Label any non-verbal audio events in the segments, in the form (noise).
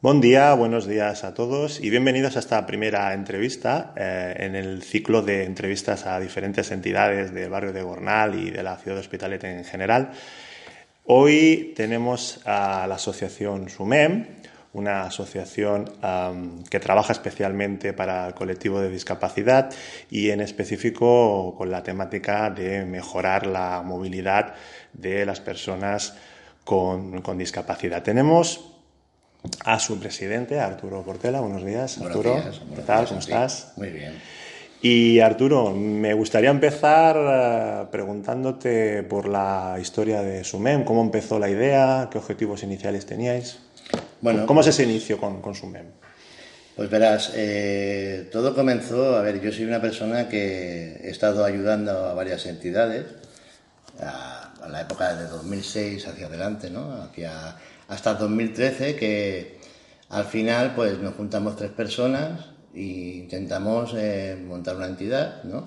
Buen día, buenos días a todos y bienvenidos a esta primera entrevista eh, en el ciclo de entrevistas a diferentes entidades del barrio de Gornal y de la ciudad de Hospitalet en general. Hoy tenemos a la asociación SUMEM, una asociación que trabaja especialmente para el colectivo de discapacidad y en específico con la temática de mejorar la movilidad de las personas con, con discapacidad. Tenemos a su presidente, Arturo Portela. Buenos días, Arturo. ¿Qué tal? ¿Cómo estás? Muy bien. Y Arturo, me gustaría empezar uh, preguntándote por la historia de Sumem, cómo empezó la idea, qué objetivos iniciales teníais. Bueno, ¿Cómo es ese inicio con, con Sumem? Pues verás, eh, todo comenzó, a ver, yo soy una persona que he estado ayudando a varias entidades, a, a la época de 2006 hacia adelante, ¿no? Hacia, hasta 2013, que al final pues nos juntamos tres personas e intentamos eh, montar una entidad, ¿no?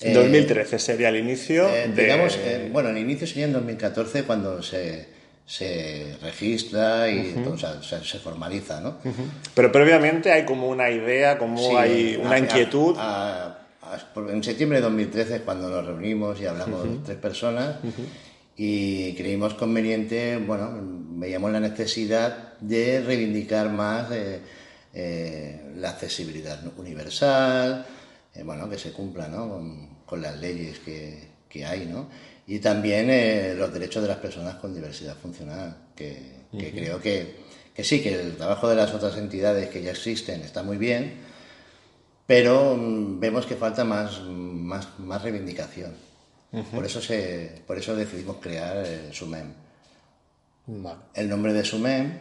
En Eh, 2013 sería el inicio eh, de... digamos, eh, bueno, el inicio sería en 2014 cuando se, se registra y o sea, se, formaliza, ¿no? Pero previamente hay como una idea, como Sí, hay una a- inquietud. a- en septiembre de 2013 es cuando nos reunimos y hablamos tres personas y creímos conveniente, bueno, veíamos la necesidad de reivindicar más eh, eh, la accesibilidad universal, eh, bueno, que se cumpla ¿no? con, con las leyes que, que hay, ¿no? Y también los derechos de las personas con diversidad funcional, que, que creo que, que sí, que el trabajo de las otras entidades que ya existen está muy bien, pero mm, vemos que falta más, más, más reivindicación. Por, eso se, por eso decidimos crear SUMEM. Vale. El nombre de SUMEM,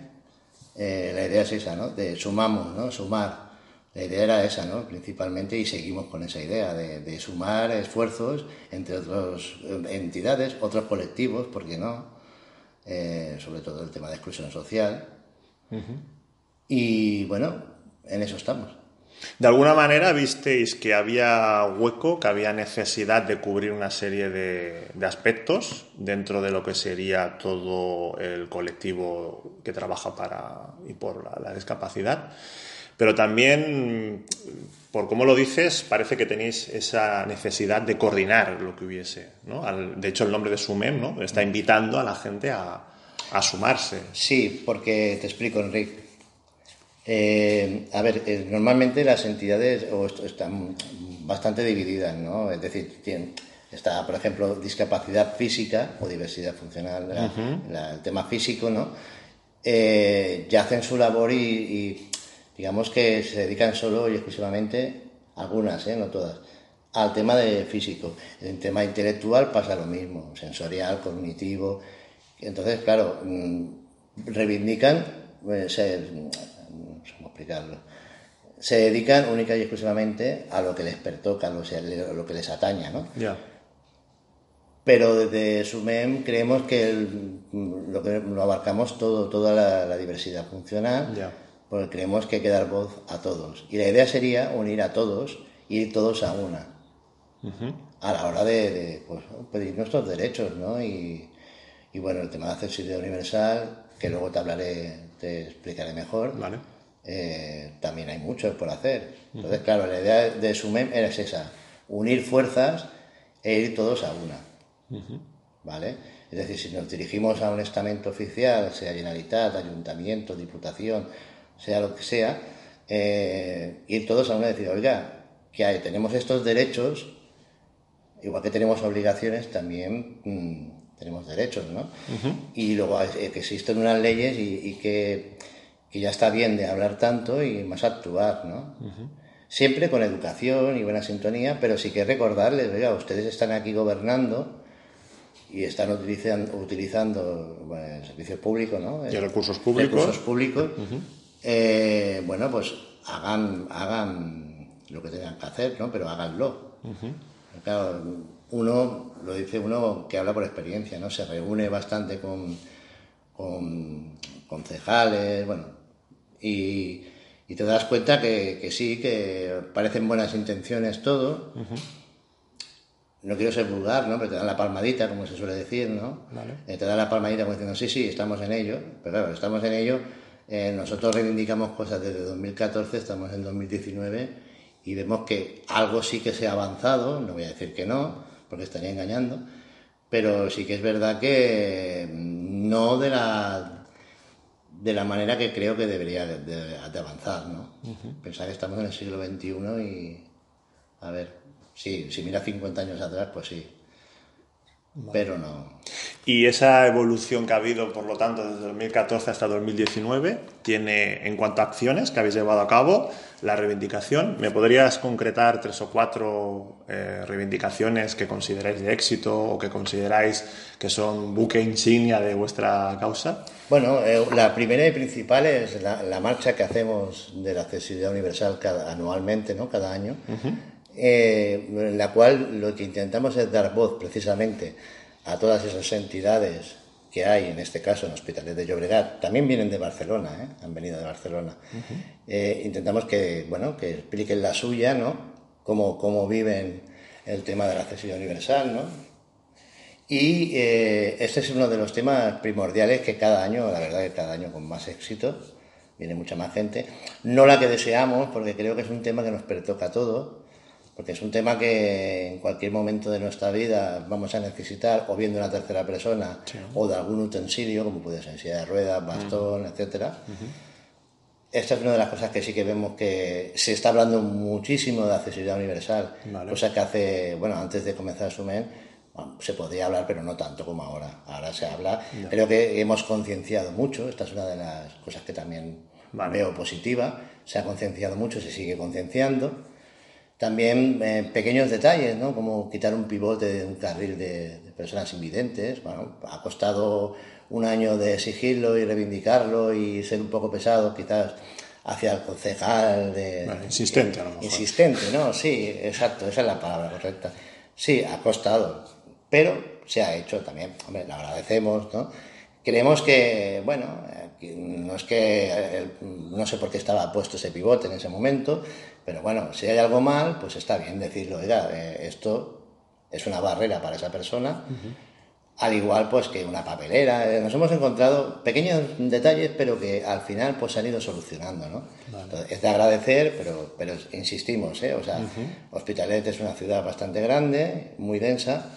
eh, la idea es esa, ¿no? De sumamos, ¿no? Sumar. La idea era esa, ¿no? Principalmente, y seguimos con esa idea de, de sumar esfuerzos entre otras entidades, otros colectivos, ¿por qué no? Eh, sobre todo el tema de exclusión social. Y bueno, en eso estamos. De alguna manera visteis que había hueco, que había necesidad de cubrir una serie de, aspectos dentro de lo que sería todo el colectivo que trabaja para y por la, discapacidad. Pero también, por cómo lo dices, parece que tenéis esa necesidad de coordinar lo que hubiese. Al- de hecho, el nombre de SUMEM ¿no? está invitando a la gente a, a sumarse. Sí, porque te explico, Enrique. Eh, a ver, eh, normalmente las entidades están bastante divididas, ¿no? Es decir, tienen, está, por ejemplo, discapacidad física o diversidad funcional, la- la- el tema físico, ¿no? Eh, ya hacen su labor y, y digamos que se dedican solo y exclusivamente, algunas, ¿eh? no todas, al tema de físico. En el tema intelectual pasa lo mismo, sensorial, cognitivo. Entonces, claro, mm, reivindican, eh, se- no sé cómo explicarlo, se dedican única y exclusivamente a lo que les pertoca, a lo, a lo que les ataña, ¿no? Ya. Pero desde SUMEM creemos que el- lo, que lo abarcamos todo, toda la, la diversidad funcional, Ya. porque creemos que hay que dar voz a todos. Y la idea sería unir a todos y ir todos a una, a la hora de, de, pues, pedir nuestros derechos, ¿no? Y, y bueno, el tema de accesibilidad universal, que luego te hablaré, te explicaré mejor. Vale. Eh, también hay mucho por hacer. Entonces, claro, la idea de SUMEM era esa, unir fuerzas e ir todos a una. ¿Vale? Es decir, si nos dirigimos a un estamento oficial, sea Generalitat, Ayuntamiento, Diputación, sea lo que sea, eh, ir todos a una y decir, oiga, que hay, tenemos estos derechos, igual que tenemos obligaciones, también mm, tenemos derechos, ¿no? Y luego eh, que existen unas leyes y, y que, que ya está bien de hablar tanto y más actuar, ¿no? Siempre con educación y buena sintonía, pero sí que recordarles, oiga, ustedes están aquí gobernando y están utilizando, utilizando bueno, servicios públicos, ¿no? Y recursos públicos. Recursos públicos. Eh, bueno, pues hagan, hagan lo que tengan que hacer, ¿no? Pero háganlo. Claro, uno, lo dice uno que habla por experiencia, ¿no? Se reúne bastante con, con concejales, bueno, y, y te das cuenta que, que, sí, que parecen buenas intenciones todo. No quiero ser vulgar, ¿no? Pero te dan la palmadita, como se suele decir, ¿no? Eh, te dan la palmadita como diciendo, sí, sí, estamos en ello. Pero claro, estamos en ello. Eh, nosotros reivindicamos cosas desde 2014, estamos en 2019 y vemos que algo sí que se ha avanzado, no voy a decir que no, porque estaría engañando, pero sí que es verdad que no de la de la manera que creo que debería de, avanzar, ¿no? Pensar que estamos en el siglo XXI y, a ver, sí, si mira 50 años atrás, pues sí, pero no. Y esa evolución que ha habido, por lo tanto, desde 2014 hasta 2019, tiene, en cuanto a acciones que habéis llevado a cabo, la reivindicación. ¿Me podrías concretar tres o cuatro eh, reivindicaciones que consideráis de éxito o que consideráis que son buque insignia de vuestra causa? Bueno, eh, la primera y principal es la, marcha que hacemos de la accesibilidad universal cada, anualmente, ¿no? cada año. Eh, en la cual lo que intentamos es dar voz precisamente a todas esas entidades que hay, en este caso en Hospitales de Llobregat, también vienen de Barcelona, ¿eh? han venido de Barcelona. Eh, intentamos que, bueno, que expliquen la suya, ¿no? Cómo, cómo viven el tema de la accesibilidad universal, ¿no? Y este es uno de los temas primordiales que cada año, la verdad que cada año con más éxito, viene mucha más gente. No la que deseamos, porque creo que es un tema que nos pertoca a todos, porque es un tema que en cualquier momento de nuestra vida vamos a necesitar o bien de una tercera persona o de algún utensilio, como puede ser silla de ruedas, bastón, etcétera. Esta es una de las cosas que sí que vemos que se está hablando muchísimo de accesibilidad universal, cosa que hace, bueno, antes de comenzar Sumen, se podía hablar, pero no tanto como ahora. Ahora se habla. Creo que hemos concienciado mucho, esta es una de las cosas que también veo positiva, se ha concienciado mucho, se sigue concienciando también eh, pequeños detalles, ¿no? Como quitar un pivote de un carril de, personas invidentes. Bueno, ha costado un año de exigirlo y reivindicarlo y ser un poco pesado, quizás hacia el concejal de... insistente, a lo mejor. Insistente, ¿no? Sí, exacto, esa es la palabra correcta. Sí, ha costado, pero se ha hecho también. Hombre, lo agradecemos, ¿no? Creemos que, bueno, no es que, no sé por qué estaba puesto ese pivote en ese momento, pero bueno, si hay algo mal, pues está bien decirlo, oiga, eh, esto es una barrera para esa persona, al igual pues que una papelera. Eh, nos hemos encontrado pequeños detalles, pero que al final pues han ido solucionando, ¿no? es de agradecer, pero, pero insistimos, ¿eh? O sea, Hospitalet es una ciudad bastante grande, muy densa,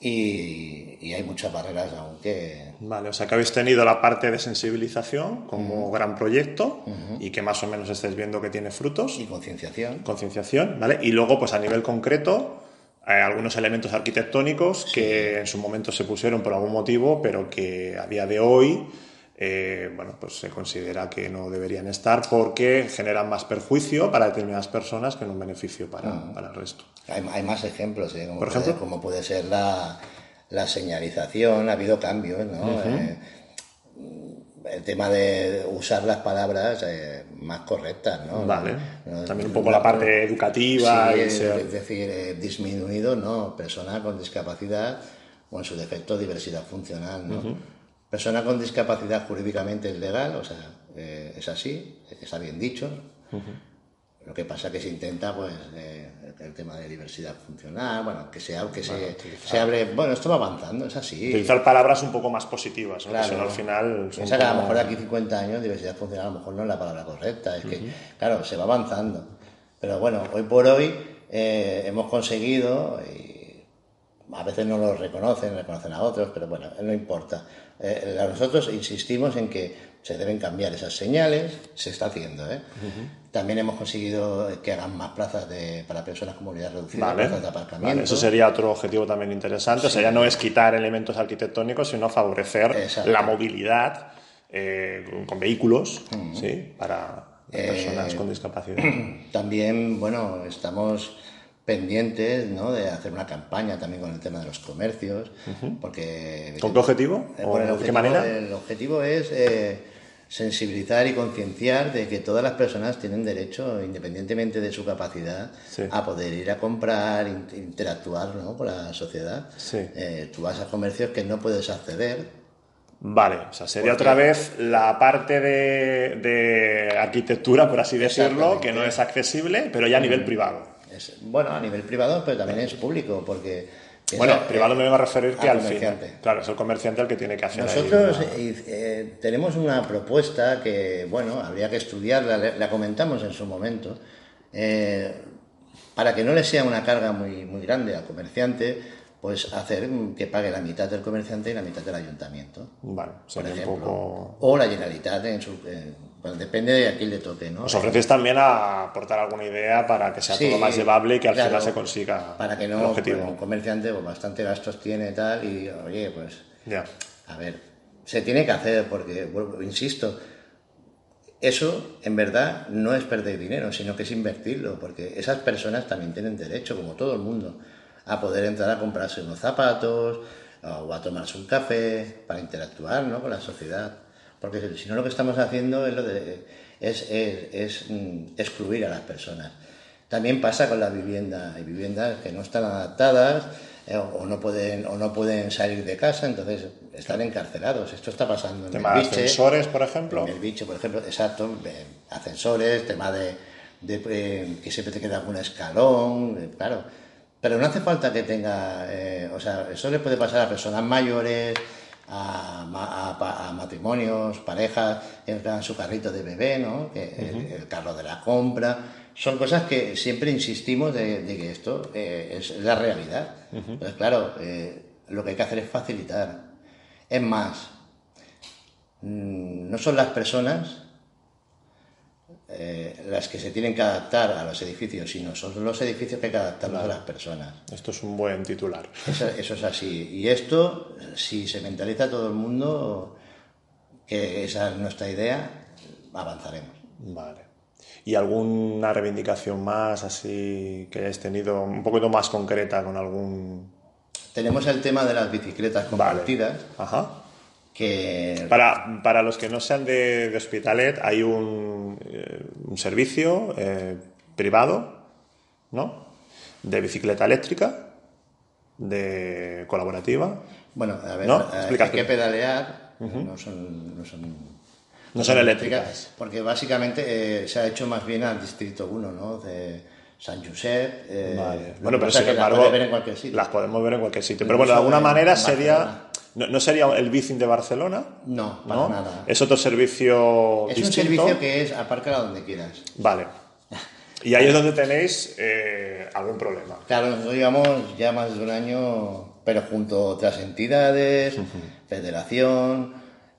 y, hay muchas barreras aunque Vale, o sea que habéis tenido la parte de sensibilización como gran proyecto y que más o menos estáis viendo que tiene frutos. Y concienciación. Concienciación, ¿vale? Y luego, pues a nivel concreto, hay algunos elementos arquitectónicos que en su momento se pusieron por algún motivo, pero que a día de hoy eh, bueno, pues se considera que no deberían estar porque generan más perjuicio para determinadas personas que no un beneficio para, el resto. Hay, más ejemplos, ¿eh? como, ¿Por ejemplo? Puede, como puede ser la, señalización, ha habido cambios, ¿no? Eh, el tema de usar las palabras más correctas, ¿no? Vale. También un poco la parte educativa. es decir, disminuido, ¿no? Persona con discapacidad o en su defecto diversidad funcional, ¿no? Persona con discapacidad jurídicamente es legal, o sea, eh, es así, está bien dicho. Lo que pasa es que se intenta, pues, eh, el tema de diversidad funcional, bueno, que sea, que se, se, abre, bueno, esto va avanzando, es así. Utilizar palabras un poco más positivas, ¿no? Claro. al final... Piensa que a lo mejor de aquí 50 años diversidad funcional a lo mejor no es la palabra correcta, es que, claro, se va avanzando. Pero bueno, hoy por hoy eh, hemos conseguido, y a veces no lo reconocen, reconocen a otros, pero bueno, no importa eh, nosotros insistimos en que se deben cambiar esas señales, se está haciendo. ¿eh? También hemos conseguido que hagan más plazas de, para personas con movilidad reducida, plazas de aparcamiento. Eso sería otro objetivo también interesante. O sea, ya no es quitar elementos arquitectónicos, sino favorecer la movilidad eh, con vehículos ¿sí? para personas con discapacidad. (clears throat) También, bueno, estamos pendientes ¿no? de hacer una campaña también con el tema de los comercios, porque... ¿Con qué objetivo? Eh, ¿O el de objetivo- qué manera? El objetivo es eh, sensibilizar y concienciar de que todas las personas tienen derecho, independientemente de su capacidad, Sí. a poder ir a comprar, in- interactuar ¿no? con la sociedad. Sí. Eh, tú vas a comercios que no puedes acceder, Vale, o sea, sería otra vez la parte de, de arquitectura, por así decirlo, que no es accesible, pero ya a nivel privado. Es, bueno, a nivel privado, pero también es público, porque... Bueno, privado me vengo a referir que al fin. comerciante. Claro, es el comerciante el que tiene que hacer ahí Nosotros una- eh, eh, tenemos una propuesta que, bueno, habría que estudiarla, la comentamos en su momento, eh, para que no le sea una carga muy, muy grande al comerciante, pues hacer que pague la mitad del comerciante y la mitad del ayuntamiento, Vale, por ejemplo. un poco... O la Generalitat, en su, bueno, depende de a quién le toque, ¿no? ¿Os ofrecéis también a aportar alguna idea para que sea Sí, todo más llevable y que al claro, final se consiga Para que el no, objetivo? pues, un comerciante pues, bastante gastos tiene y tal, y oye, pues Ya. A ver, se tiene que hacer porque, insisto, eso en verdad no es perder dinero, sino que es invertirlo, porque esas personas también tienen derecho, como todo el mundo, a poder entrar a comprarse unos zapatos o a tomarse un café para interactuar ¿no? con la sociedad. Porque si no lo que estamos haciendo es, lo de, es, es- es, mm, excluir a las personas. También pasa con la vivienda. Hay viviendas que no están adaptadas eh, o, no pueden, o no pueden salir de casa, entonces están encarcelados. Esto está pasando en Tema de Belviche. ascensores, por ejemplo. En el bicho, por ejemplo, exacto, ascensores, tema de, de, eh, que siempre te queda algún escalón, eh, claro. Pero no hace falta que tenga, o sea, eso le puede pasar a personas mayores, a, matrimonios, parejas, que dan su carrito de bebé, ¿no? El, el carro de la compra. Son cosas que siempre insistimos de, de que esto eh, es la realidad. Entonces, claro, eh, lo que hay que hacer es facilitar. Es más, mm, no son las personas eh, las que se tienen que adaptar a los edificios, sino son los edificios que hay que adaptarlos a las personas. Esto es un buen titular. Eso, eso es así. Y esto, si se mentaliza todo el mundo que esa es nuestra idea, avanzaremos. Vale. ¿Y alguna reivindicación más así que hayáis tenido un poquito más concreta con algún... Tenemos el tema de las bicicletas Vale. compartidas, Ajá. Que Para, para los que no sean de, de Hospitalet, hay un, eh, un servicio eh, privado, ¿no? De bicicleta eléctrica, de colaborativa. Bueno, a ver, ¿No? eh, hay que pedalear, no son... No son No son eléctricas. Porque básicamente eh, se ha hecho más bien al Distrito 1, ¿no? De San Josep. eh, Vale. Bueno, pero sin embargo, puedes ver en cualquier sitio. las podemos ver en cualquier sitio. Pero bueno, de alguna manera sería... No, no sería el bicing de Barcelona, No, para ¿no? nada. Es otro servicio Es un servicio que es apárcala donde quieras. Vale. Y ahí es donde tenéis eh, algún problema. Claro, nosotros llevamos ya más de un año, pero junto a otras entidades, federación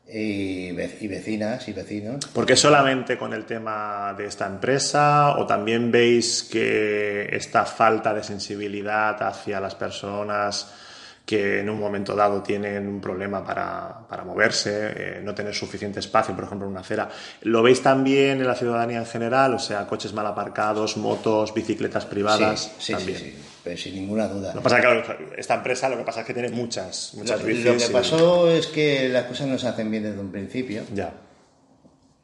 y, ve- y vecinas y vecinos. ¿Por qué solamente con el tema de esta empresa o también veis que esta falta de sensibilidad hacia las personas que en un momento dado tienen un problema para, para moverse, eh, no tener suficiente espacio, por ejemplo, en una acera, ¿lo veis también en la ciudadanía en general? O sea, coches mal aparcados, motos, bicicletas privadas. sí, sí, también. sí, pues sin ninguna duda. Lo que pasa es que esta empresa lo que pasa es que tiene muchas, muchas Lo, bicis. lo que y- pasó es que las cosas no se hacen bien desde un principio. Ya.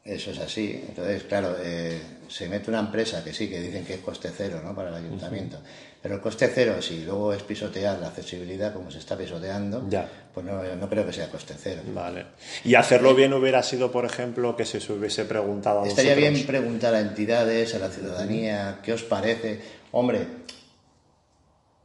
Eso es así. Entonces, claro, eh, se mete una empresa que sí, que dicen que es coste cero ¿no? para el ayuntamiento. Pero el coste cero, si luego es pisotear la accesibilidad como se está pisoteando, Ya. pues no, no creo que sea coste cero. Vale. Y hacerlo bien hubiera sido, por ejemplo, que se os hubiese preguntado a Estaría vosotros. bien preguntar a entidades, a la ciudadanía, ¿qué os parece? Hombre,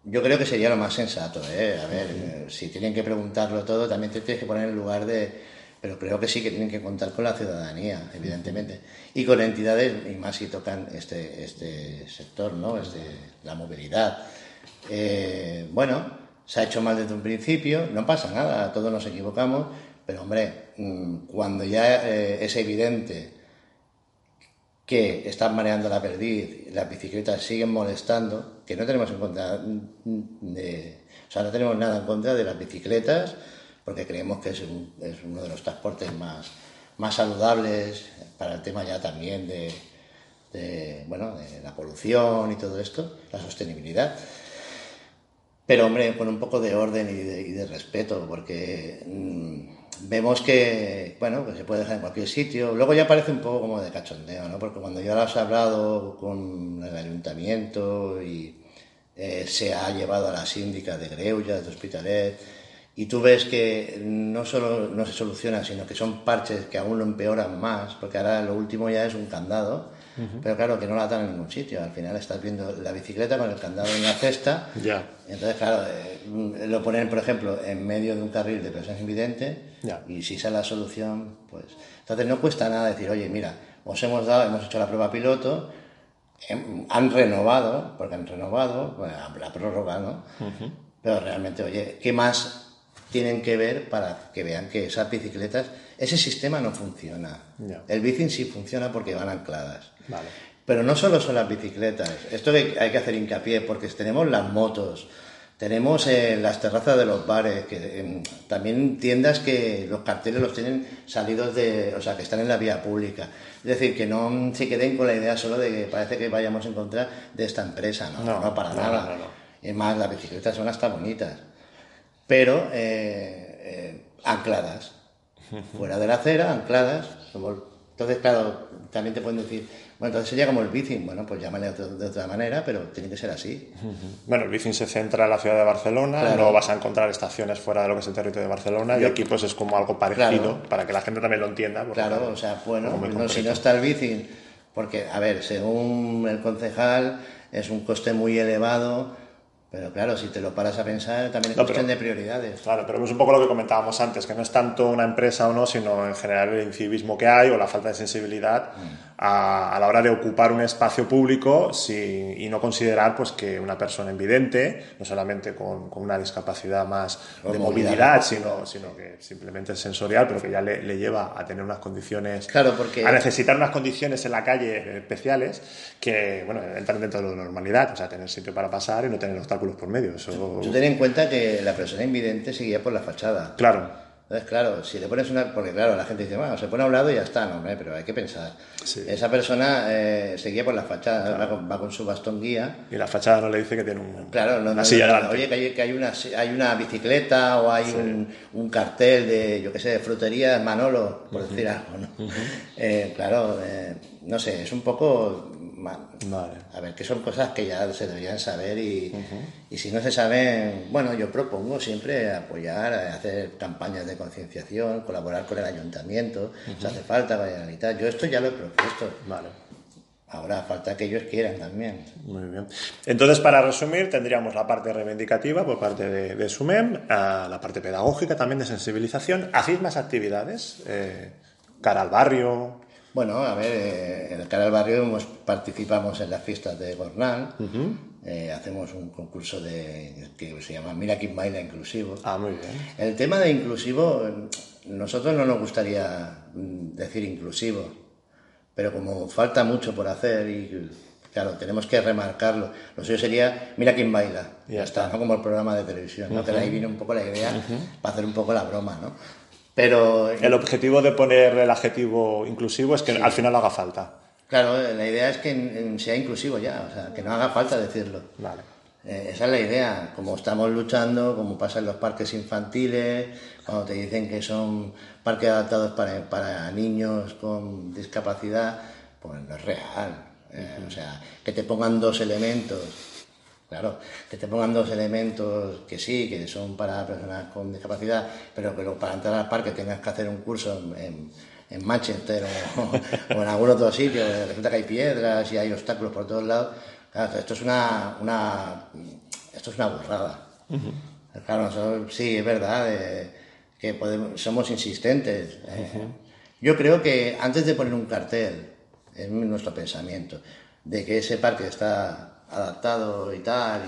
yo creo que sería lo más sensato, ¿eh? A ver, eh, si tienen que preguntarlo todo, también te tienes que poner en lugar de... Pero creo que sí que tienen que contar con la ciudadanía, evidentemente. Y con entidades, y más si tocan este, este sector, ¿no? Este, la movilidad. Eh, bueno, se ha hecho mal desde un principio, no pasa nada, todos nos equivocamos, pero hombre, mm, cuando ya eh, es evidente que están mareando la perdiz, las bicicletas siguen molestando, que no tenemos en contra de, o sea, no tenemos nada en contra de las bicicletas, porque creemos que es, un- es uno de los transportes más, más saludables para el tema ya también de, bueno, de la polución y todo esto, la sostenibilidad. Pero, hombre, con un poco de orden y de, respeto, porque mm, vemos que, bueno, que se puede dejar en cualquier sitio. Luego ya parece un poco como de cachondeo, ¿no? Porque cuando yo has hablado con el ayuntamiento y eh, se ha llevado a la síndica de Greuja, de Hospitalet, y tú ves que no solo no se soluciona, sino que son parches que aún lo empeoran más, porque ahora lo último ya es un candado pero claro, que no la dan en ningún sitio. Al final estás viendo la bicicleta con el candado en la cesta. Ya. Entonces, claro, eh, lo ponen, por ejemplo, en medio de un carril de personas invidentes. Y si esa es la solución, pues. Entonces, no cuesta nada decir, oye, mira, os hemos dado, hemos hecho la prueba piloto, em, han renovado, porque han renovado, la prórroga, ¿no? Pero realmente, oye, ¿qué más tienen que ver para que vean que esas bicicletas, ese sistema no funciona. El bicing sí funciona porque van ancladas. Pero no solo son las bicicletas, esto hay que hacer hincapié porque tenemos las motos, tenemos eh, las terrazas de los bares, que em, también tiendas que los carteles los tienen salidos de, o sea, que están en la vía pública. Es decir, que no se queden con la idea solo de que parece que vayamos en contra de esta empresa, no, no, para nada. Es más, las bicicletas son hasta bonitas, pero eh, eh, ancladas, fuera de la acera, ancladas. Entonces, claro, también te pueden decir, bueno, entonces sería como el bicing, bueno, pues llámale de otra manera, pero tiene que ser así. Bueno, el bicing se centra en la ciudad de Barcelona, no vas a encontrar estaciones fuera de lo que es el territorio de Barcelona, y aquí pues es como algo parecido, para que la gente también lo entienda. Claro, o sea, bueno, si no está el bicing, porque, a ver, según el concejal, es un coste muy elevado, pero claro, si te lo paras a pensar, también es cuestión de prioridades. Claro, pero es un poco lo que comentábamos antes, que no es tanto una empresa o no, sino en general el incivismo que hay o la falta de sensibilidad mm. A, a, la hora de ocupar un espacio público y no considerar pues, que una persona invidente, no solamente con, con una discapacidad más de movilidad, sino, sino que simplemente es sensorial, pero que ya le, le, lleva a tener unas condiciones, claro, porque... a necesitar unas condiciones en la calle especiales que bueno, entran dentro de la normalidad, o sea, tener sitio para pasar y no tener obstáculos por medio. Eso... Tú ten en cuenta que la persona invidente seguía por la fachada. Claro. Entonces, claro, si le pones una. Porque, claro, la gente dice, bueno, se pone a un lado y ya está, no, pero hay que pensar. Esa persona eh, seguía por la fachada, va, con, su bastón guía. Y la fachada no le dice que tiene un, claro, no, una silla Oye, que hay, que hay, una, hay una bicicleta o hay un, un, cartel de, yo qué sé, de frutería Manolo, por decir algo, ¿no? Eh, claro, eh, no sé, es un poco a ver, que son cosas que ya se deberían saber y, y, si no se saben, bueno, yo propongo siempre apoyar, hacer campañas de concienciación, colaborar con el ayuntamiento, si hace falta, mitad. Yo esto ya lo he propuesto. Vale. Ahora falta que ellos quieran también. Muy bien. Entonces, para resumir, tendríamos la parte reivindicativa por parte de, SUMEM, la parte pedagógica también de sensibilización. ¿Hacéis más actividades eh, cara al barrio? Bueno, a ver, eh, en el canal barrio hemos, participamos en las fiestas de Gornal, eh, hacemos un concurso de, que se llama Mira quién baila inclusivo. Ah, muy bien. El tema de inclusivo, nosotros no nos gustaría mm, decir inclusivo, pero como falta mucho por hacer y claro, tenemos que remarcarlo. Lo suyo sería Mira quién baila. Ya está, ¿no? Como el programa de televisión, ¿no? Que de ahí viene un poco la idea para hacer un poco la broma, ¿no? Pero... El objetivo de poner el adjetivo inclusivo es que al final haga falta. Claro, la idea es que sea inclusivo ya, o sea, que no haga falta decirlo. Vale. Eh, esa es la idea, como estamos luchando, como pasa en los parques infantiles, cuando te dicen que son parques adaptados para, para niños con discapacidad, pues no es real. Eh, o sea, que te pongan dos elementos Claro, que te pongan dos elementos que sí, que son para personas con discapacidad, pero que para entrar al parque tengas que hacer un curso en, Manchester (laughs) o, en algún otro sitio, resulta que hay piedras y hay obstáculos por todos lados. Claro, esto es una, una esto es una burrada. Claro, sí, es verdad eh, que podemos, somos insistentes. Eh. Yo creo que antes de poner un cartel, es nuestro pensamiento, de que ese parque está adaptado y tal,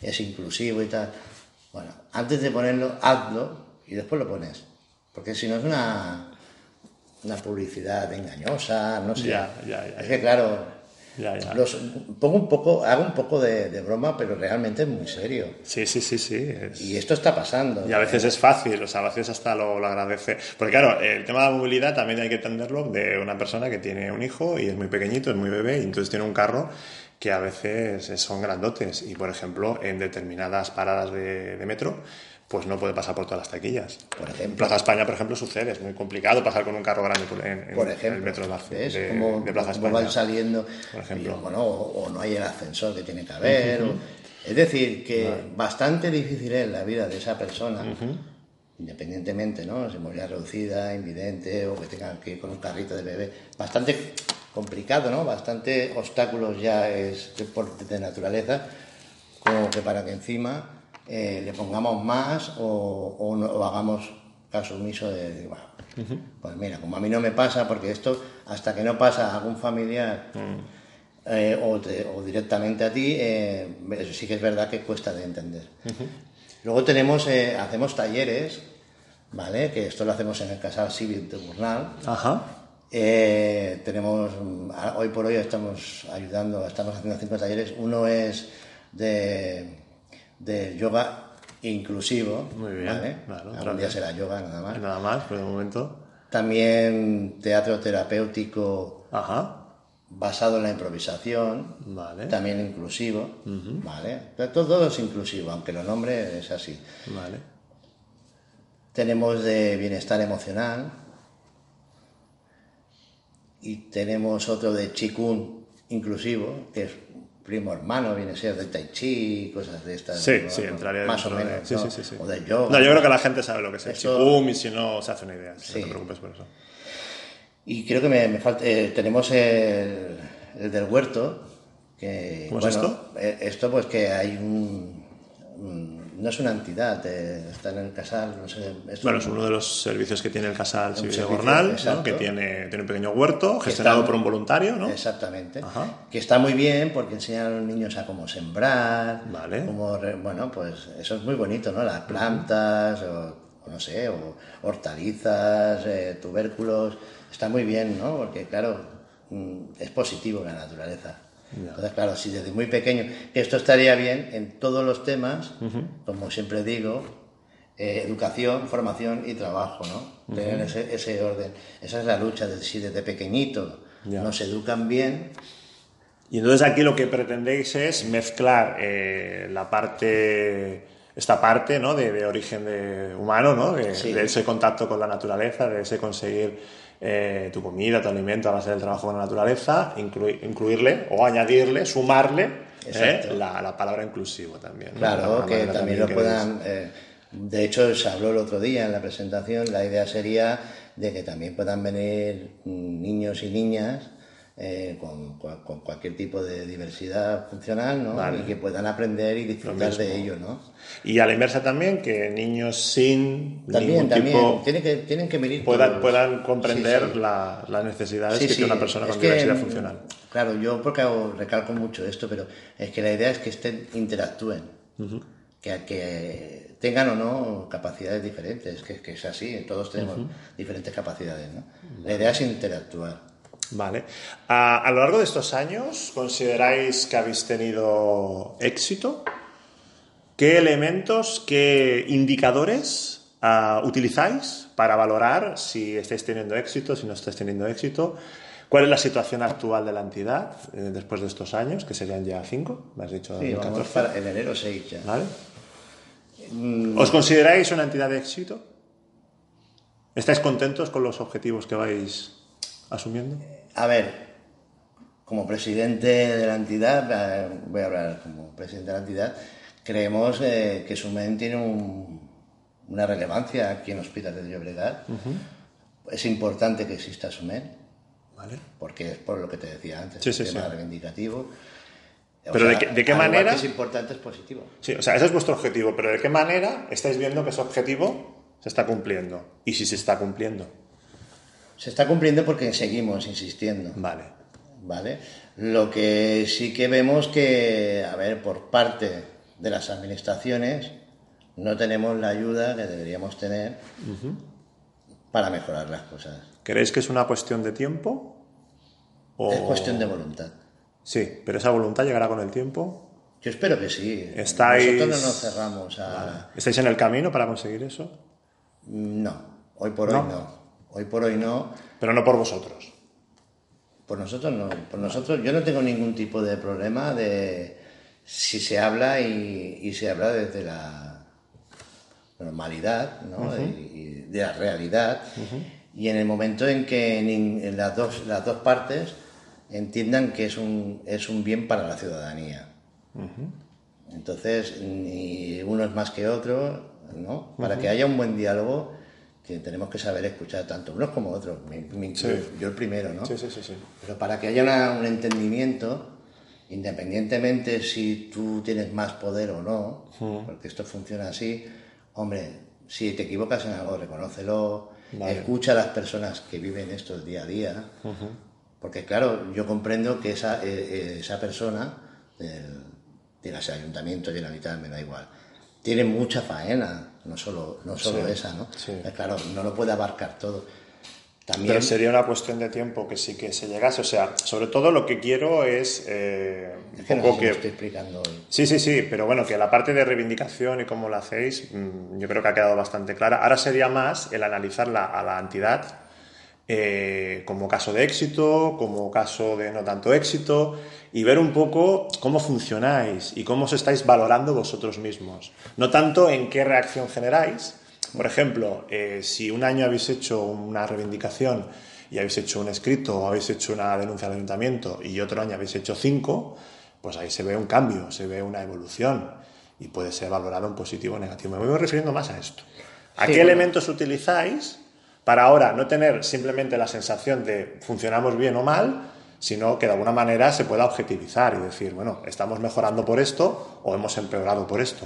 y es inclusivo y tal. Bueno, antes de ponerlo, hazlo y después lo pones. Porque si no es una, una publicidad engañosa, no sé. Ya, ya, es que claro, Ya, ya. Los, pongo un poco, hago un poco de, de broma, pero realmente es muy serio. Sí, sí, sí, sí. es- Y esto está pasando. Y a veces es fácil, o sea, a veces hasta lo, lo agradece. Porque claro, el tema de la movilidad también hay que entenderlo de una persona que tiene un hijo y es muy pequeñito, es muy bebé, y entonces tiene un carro que a veces son grandotes. Y por ejemplo, en determinadas paradas de, de metro, pues no puede pasar por todas las taquillas. Por En ejemplo. Plaza España, por ejemplo, sucede, es muy complicado pasar con un carro grande en, en por ejemplo, el metro de, la- de- Como, de Plaza España. van saliendo, Por ejemplo. y, bueno, o, o no hay el ascensor que tiene que haber. o- es decir, que bastante difícil es la vida de esa persona, independientemente, ¿no? Si movilidad reducida, invidente o que tengan que ir con un carrito de bebé, bastante complicado, ¿no? Bastante obstáculos ya es de, naturaleza, como que para que encima eh, le pongamos más o, o no- o hagamos caso omiso de, bueno, pues mira, como a mí no me pasa, porque esto hasta que no pasa a algún familiar eh, o, te- o directamente a ti, eh, sí que es verdad que cuesta de entender. Luego tenemos, hacemos talleres, ¿vale? Que esto lo hacemos en el Casal Civil de Burnal. Ajá. Eh, tenemos, mm, hoy por hoy estamos ayudando, estamos haciendo cinco talleres. Uno es de, de yoga inclusivo. Muy bien, ¿vale? claro, Algún claro. día será yoga nada más. Nada más, por el momento. También teatro terapéutico Ajá. basado en la improvisación. Vale. También inclusivo. ¿vale? Todo, todo es inclusivo, aunque lo nombre es así. Vale. Tenemos de bienestar emocional y tenemos otro de Qigong inclusivo, que es primo hermano, viene a ser de Tai Chi, cosas de estas. Sí, ¿no? sí, entraría Más o de- menos. sí, ¿no? sí, sí. O de yoga. No, yo creo que la gente sabe lo que es el Qigong y si no se hace una idea. si Sí. No te preocupes por eso. Y creo que me, me falta. eh, tenemos el, el del huerto. Que, ¿Cómo es bueno, esto? eh, esto, pues que hay un. un- no es una entidad, eh, está en el casal, no sé. es Bueno, un- es uno de los servicios que tiene el Casal Civil de servicio, Gornal, que tiene, tiene un pequeño huerto gestionado está- por un voluntario, ¿no? Exactamente. Ajá. Que está muy bien porque enseñan a los niños a cómo sembrar. Vale. Cómo bueno, pues eso es muy bonito, ¿no? Las plantas, o, o no sé, o hortalizas, eh, tubérculos. Está muy bien, ¿no? Porque, claro, mm, es positivo la naturaleza. Entonces, claro, si desde muy pequeño, esto estaría bien en todos los temas, como siempre digo, eh, educación, formación y trabajo, ¿no? Tener ese, ese orden. Esa es la lucha, de si desde pequeñito Ya. nos educan bien, Y entonces aquí lo que pretendéis es mezclar eh, la parte, esta parte ¿no? de, de origen de- humano, ¿no? de, Sí. de ese contacto con la naturaleza, de ese conseguir eh, tu comida, tu alimento a base del trabajo con la naturaleza, inclui- incluirle o añadirle, sumarle eh, la, la palabra inclusivo también. ¿no? Claro, La que también lo que puedan. eh, de hecho, se habló el otro día en la presentación. La idea sería de que también puedan venir mm, niños y niñas eh, con, con cualquier tipo de diversidad funcional, ¿no? Vale. Y que puedan aprender y disfrutar de ello, ¿no? Y a la inversa también, que niños sin También, ningún también. tipo Tienen que, tienen que venir puedan, puedan comprender Sí, sí. la- las necesidades Sí, que tiene una persona es con que, diversidad mm, funcional. Claro, yo porque recalco mucho esto, pero es que la idea es que estén, interactúen, que, que tengan o no capacidades diferentes, que, que es así, todos tenemos diferentes capacidades, ¿no? La idea es interactuar. Vale. A, a lo largo de estos años, ¿consideráis que habéis tenido éxito? ¿Qué elementos, qué indicadores ah, utilizáis para valorar si estáis teniendo éxito, si no estáis teniendo éxito? ¿Cuál es la situación actual de la entidad eh, después de estos años, que serían ya cinco? Me has dicho Sí, vamos 2014. para en enero 6 ya. ¿Vale? ¿Os consideráis una entidad de éxito? ¿Estáis contentos con los objetivos que vais asumiendo? A ver, como presidente de la entidad, eh, voy a hablar como presidente de la entidad, creemos eh, que Sumen tiene un- una relevancia aquí en Hospital de Llobregat. Es importante que exista Sumen, ¿Vale? porque es por lo que te decía antes, Sí, el sí, tema sí. reivindicativo. O Pero ¿de qué- de manera? que es importante, es positivo. Sí, o sea, ese es vuestro objetivo, pero ¿de qué manera estáis viendo que ese objetivo se está cumpliendo? Y si se está cumpliendo. Se está cumpliendo porque seguimos insistiendo. Vale. ¿vale? Lo que sí que vemos que, a ver, por parte de las administraciones no tenemos la ayuda que deberíamos tener para mejorar las cosas. ¿Creéis que es una cuestión de tiempo? ¿O- Es cuestión de voluntad. Sí, pero esa voluntad llegará con el tiempo. Yo espero que sí. ¿Estáis... Nosotros no nos cerramos a... ¿Estáis en el camino para conseguir eso? No, hoy por hoy ¿No? Hoy por hoy no. Pero no por vosotros. Por nosotros no. Por nosotros yo no tengo ningún tipo de problema de si se habla y, y se habla desde la normalidad, ¿no? y, y de la realidad. Y en el momento en que en las, dos, las dos partes entiendan que es un, es un bien para la ciudadanía. Entonces, ni uno es más que otro, ¿no? Para que haya un buen diálogo, que tenemos que saber escuchar tanto unos como otros, me- me incluyo, Sí. yo el primero, ¿no? Sí, sí, sí, sí. Pero para que haya una- un entendimiento, independientemente si tú tienes más poder o no, porque esto funciona así, hombre, si te equivocas en algo, reconócelo, Vale. escucha a las personas que viven esto día a día, porque claro, yo comprendo que esa, eh, eh, esa persona, del, dígase ayuntamiento, generalitat, me da igual, tiene mucha faena, no solo, no solo Sí, esa, ¿no? sí. Eh, Claro, no lo puede abarcar todo. También, Pero sería una cuestión de tiempo que sí que se llegase. O sea, sobre todo lo que quiero es eh, un es que no poco sé si me que... estoy explicando hoy. Sí, sí, sí, pero bueno, que la parte de reivindicación y cómo lo hacéis, mm, yo creo que ha quedado bastante clara. Ahora sería más el analizarla a la entidad eh, como caso de éxito, como caso de no tanto éxito, y ver un poco cómo funcionáis y cómo os estáis valorando vosotros mismos. No tanto en qué reacción generáis. Por ejemplo, eh, si un año habéis hecho una reivindicación y habéis hecho un escrito o habéis hecho una denuncia al ayuntamiento y otro año habéis hecho cinco, pues ahí se ve un cambio, se ve una evolución y puede ser valorado en positivo o negativo. Me voy refiriendo más a esto. ¿A Sí, qué bueno. elementos utilizáis para ahora no tener simplemente la sensación de funcionamos bien o mal, sino que de alguna manera se pueda objetivizar y decir, bueno, estamos mejorando por esto o hemos empeorado por esto?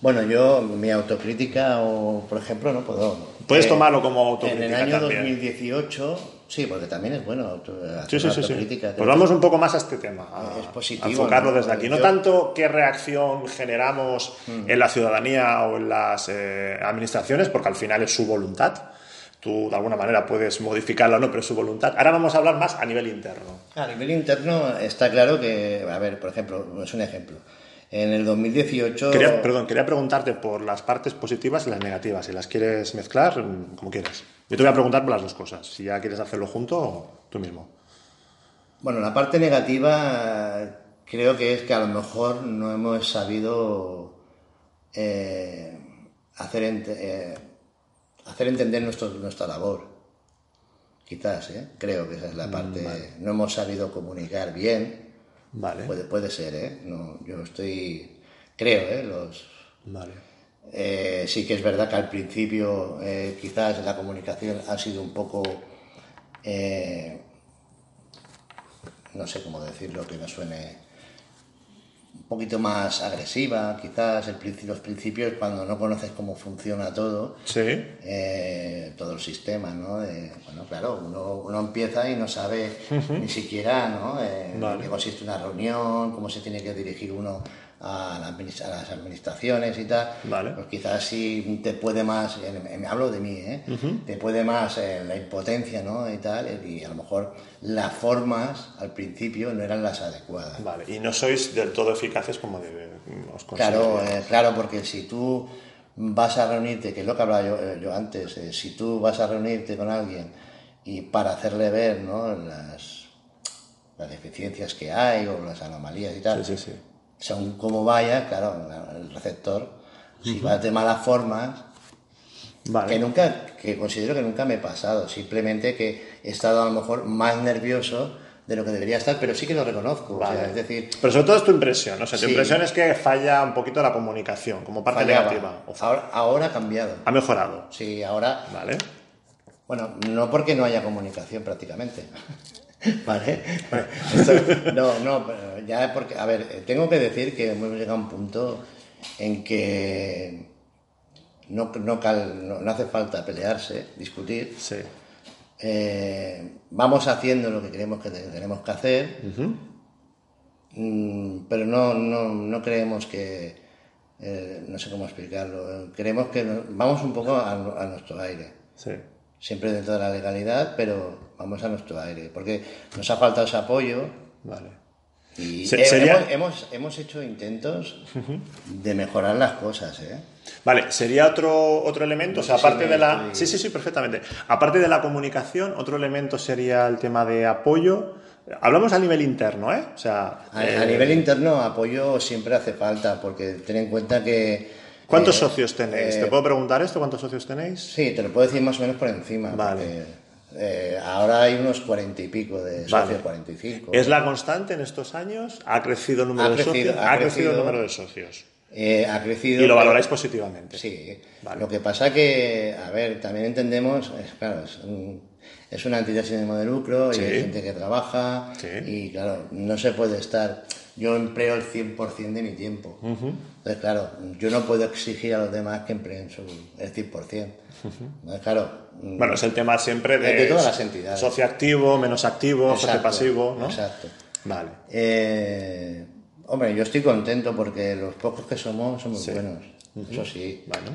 Bueno, yo, mi autocrítica, o por ejemplo, no puedo. Puedes eh, tomarlo como autocrítica En el año también. 2018, sí, porque también es bueno auto- hacer Sí, sí, sí. Pues vamos un poco más a este tema, a, Es positivo, a enfocarlo ¿no? desde aquí. No tanto qué reacción generamos Mm. en la ciudadanía o en las eh, administraciones, porque al final es su voluntad. Tú de alguna manera puedes modificarla o no, pero es su voluntad. Ahora vamos a hablar más a nivel interno. A nivel interno está claro que, a ver, por ejemplo, es un ejemplo. En el 2018... Quería, perdón, quería preguntarte por las partes positivas y las negativas. Si las quieres mezclar, mm, como quieras. Yo te voy a preguntar por las dos cosas. Si ya quieres hacerlo junto, tú mismo. Bueno, la parte negativa creo que es que a lo mejor no hemos sabido eh, hacer, eh, hacer entender nuestro- nuestra labor. Quizás, ¿eh? creo que esa es la parte. No hemos sabido comunicar bien. Vale. Puede, puede ser, ¿eh? No, yo estoy. Creo, ¿eh? Los, Vale. eh, sí que es verdad que al principio eh, quizás la comunicación ha sido un poco, eh, no sé cómo decirlo, que no suene un poquito más agresiva, quizás el, los principios cuando no conoces cómo funciona todo, Sí. eh, todo el sistema, ¿no? De- bueno, claro, uno, uno empieza y no sabe ni siquiera, ¿no? Eh, Vale. qué consiste una reunión, cómo se tiene que dirigir uno a, la a las administraciones y tal. Vale. Pues quizás sí te puede más, me hablo de mí, ¿eh? Te puede más eh, la impotencia, ¿no? Y tal, y a lo mejor las formas al principio no eran las adecuadas. Vale. Y no sois del todo eficaces como debe, os Claro, eh, claro, porque si tú vas a reunirte, que es lo que hablaba yo, eh, yo antes, eh, si tú vas a reunirte con alguien y para hacerle ver ¿no? las, las deficiencias que hay o las anomalías y tal, Sí, sí, sí. Según cómo vaya, claro, el receptor, si vas de malas formas, Vale. que nunca, que considero que nunca me he pasado, simplemente que he estado a lo mejor más nervioso de lo que debería estar, pero sí que lo reconozco, o sea, Vale. es decir, Pero sobre todo es tu impresión. O sea, tu Sí. impresión es que falla un poquito la comunicación como parte fallaba. negativa. O Ahora, ahora ha cambiado. ha mejorado. Sí, ahora Vale. Bueno, no porque no haya comunicación prácticamente. (laughs) ¿Vale? Esto- no, no, pero ya porque, a ver, eh, tengo que decir que hemos llegado a un punto en que no, no, cal- no- no hace falta pelearse, discutir. Sí. Eh, vamos haciendo lo que creemos que te- tenemos que hacer, Mm, pero no, no, no creemos que, eh, no sé cómo explicarlo, creemos que vamos un poco a, a nuestro aire Sí. siempre dentro de la legalidad, pero vamos a nuestro aire, porque nos ha faltado ese apoyo Vale. Y Se- sería- hemos, hemos, hemos hecho intentos de mejorar las cosas, ¿eh? Vale, sería otro, otro elemento, o sea, si aparte de la... estoy- Sí, sí, sí, perfectamente. Aparte de la comunicación, otro elemento sería el tema de apoyo. Hablamos a nivel interno, ¿eh? O sea... A, eh, a nivel interno, apoyo siempre hace falta, porque ten en cuenta que... ¿Cuántos eh, socios tenéis? eh, ¿Te puedo preguntar esto? ¿Cuántos socios tenéis? Sí, te lo puedo decir más o menos por encima. Vale. porque, eh, ahora hay unos cuarenta y pico de Vale. socios, cuarenta y cinco. ¿Es la constante en estos años? ¿Ha crecido el número Ha de crecido, socios? ha Ha crecido el número de socios. Eh, ha crecido. Y lo pero- valoráis positivamente. Sí. Vale. Lo que pasa que, a ver, también entendemos, es, claro, es, un- es una entidad sin ánimo de lucro y hay gente que trabaja Sí. y, claro, no se puede estar. Yo empleo el 100% de mi tiempo. Entonces, claro, yo no puedo exigir a los demás que empleen su, el 100%. Entonces, claro. mm, Bueno, es el tema siempre de... De todas las entidades. Socio activo, menos activo, socio Exacto, pasivo, ¿no? Exacto. Vale. Eh, hombre, yo estoy contento porque los pocos que somos somos Sí. buenos. Eso sí. Vale.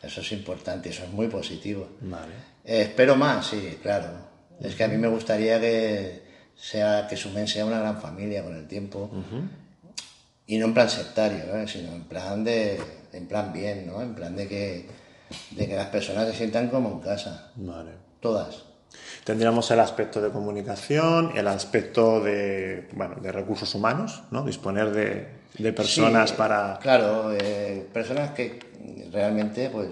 Eso es importante, eso es muy positivo. Vale. Eh, espero más, sí, claro. Es que a mí me gustaría que sea que Sumen sea una gran familia con el tiempo. Y no en plan sectario, ¿eh? sino en plan de en plan bien, ¿no? En plan de que de que las personas se sientan como en casa, Vale. todas. Tendríamos el aspecto de comunicación, el aspecto de, bueno, de recursos humanos, ¿no? Disponer de, de personas Sí, para... Claro, eh, personas que realmente pues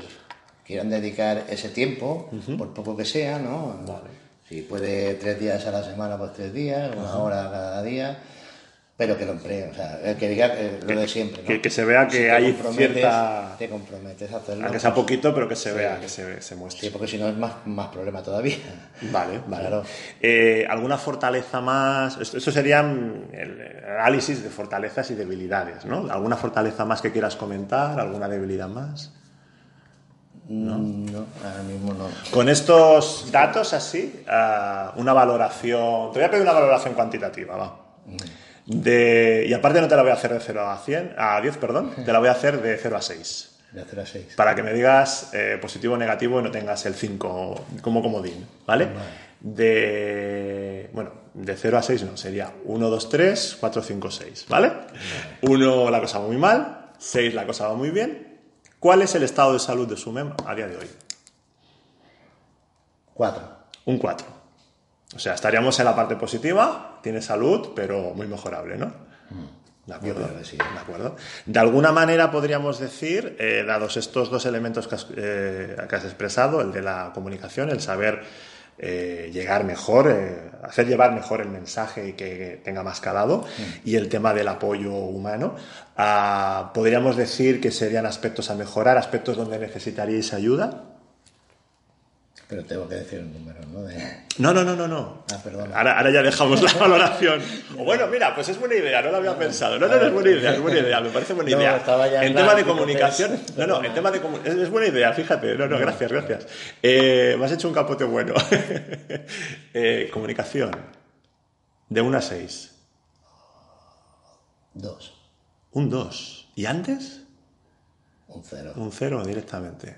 quieran dedicar ese tiempo, por poco que sea, ¿no? Vale. Si puede tres días a la semana, pues tres días, una hora cada día, pero que lo emplee, o sea, el que diga eh, lo de siempre, ¿no? que- que se vea que hay cierta- Te comprometes a hacerlo. Aunque sea pues, poquito, pero que se Sí. vea, que se, se muestre. Sí, porque si no es más, más problema todavía. (laughs) Vale, vale. Claro. Eh, ¿Alguna fortaleza más? Esto, esto sería mm, el análisis de fortalezas y debilidades, ¿no? ¿Alguna fortaleza más que quieras comentar? ¿Alguna debilidad más? No, no ahora mismo no. Con estos datos así, ah, una valoración. Te voy a pedir una valoración cuantitativa, va. De, y aparte no te la voy a hacer de 0 a 100, a 10, perdón, te la voy a hacer de 0 a 6. De hacer a seis. Para que me digas eh, positivo o negativo y no tengas el 5 como comodín, ¿vale? De, bueno, de 0 a 6 no, sería 1, 2, 3, 4, 5, 6, ¿vale? 1 la cosa va muy mal, 6 la cosa va muy bien. ¿Cuál es el estado de salud de su mem a día de hoy? Cuatro. Un 4. O sea, estaríamos en la parte positiva, tiene salud, pero muy mejorable, ¿no? De acuerdo. Sí. De acuerdo. De alguna manera podríamos decir, eh, dados estos dos elementos que has, eh, que has expresado, el de la comunicación, el saber eh, llegar mejor, hacer llevar mejor el mensaje y que tenga más calado, y el tema del apoyo humano, ah, podríamos decir que serían aspectos a mejorar, aspectos donde necesitaríais ayuda. Pero tengo que decir un número, ¿no? De... No, no, no, no, no. Ah, perdona. Ahora, ahora ya dejamos la (laughs) valoración. O bueno, mira, pues es buena idea, no lo había pensado. No, no, no, es buena idea, es buena idea, me parece buena No, idea. estaba ya en en tema de comunicación, no, no, en tema de comu- es, buena idea, fíjate. No, no, gracias, gracias. Eh, me has hecho un capote bueno. (laughs) Eh, comunicación, de 1 a 6, Dos. un 2. ¿Y antes? Un cero. Un 0 directamente.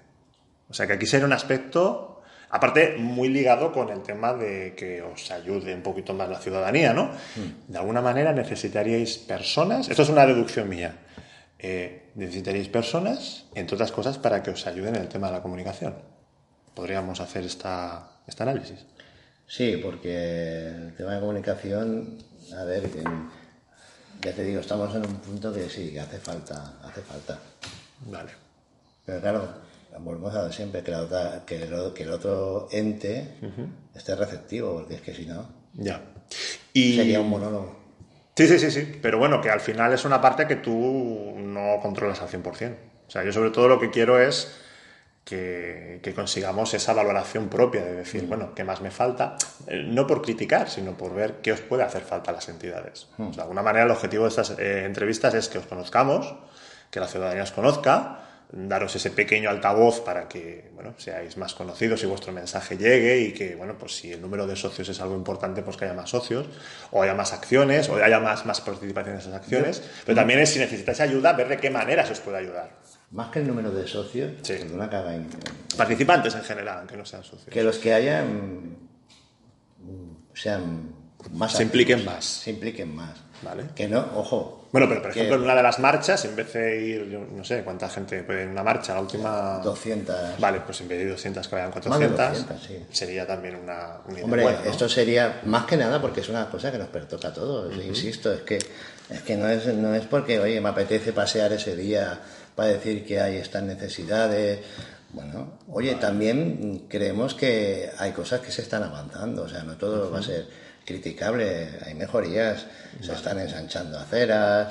O sea que aquí sería un aspecto, aparte, muy ligado con el tema de que os ayude un poquito más la ciudadanía, ¿no? De alguna manera necesitaríais personas, esto es una deducción mía, eh, necesitaríais personas, entre otras cosas, para que os ayuden en el tema de la comunicación. Podríamos hacer esta, este análisis. Sí, porque el tema de comunicación, a ver, ya te digo, estamos en un punto que sí, que hace falta, hace falta. Vale. Pero claro, volvemos a lo de siempre, que, la otra- que, el, que el otro ente esté receptivo, porque es que si no, Ya. Y... sería un monólogo. Sí, sí, sí, sí. Pero bueno, que al final es una parte que tú no controlas al 100%. O sea, yo sobre todo lo que quiero es que, que consigamos esa valoración propia de decir, bueno, ¿qué más me falta? Eh, no por criticar, sino por ver qué os puede hacer falta a las entidades. O sea, de alguna manera el objetivo de estas eh, entrevistas es que os conozcamos, que la ciudadanía os conozca, daros ese pequeño altavoz para que bueno, seáis más conocidos y vuestro mensaje llegue y que, bueno, pues si el número de socios es algo importante, pues que haya más socios, o haya más acciones, o haya más, más participación en esas acciones. Pero también es si necesitáis ayuda, ver de qué manera se os puede ayudar. Más que el número de socios, Sí. perdona in- Participantes en general, aunque no sean socios. que los que hayan mm, sean más Se impliquen activos, más. Se impliquen más. Vale. Que no, ojo. Bueno, pero por que ejemplo, en una de las marchas, en vez de ir, yo no sé, ¿cuánta gente puede ir en una marcha? La última. 200. Vale, pues en vez de 200 que vayan Más de 400, 200, sí. sería también una, una idea Hombre, buena, ¿no? esto sería más que nada porque es una cosa que nos pertoca a todos. Insisto, es que, es que no, es, no es porque, oye, me apetece pasear ese día para decir que hay estas necesidades. Bueno, oye, también creemos que hay cosas que se están avanzando, o sea, no todo va a ser criticable, hay mejorías, se están ensanchando aceras.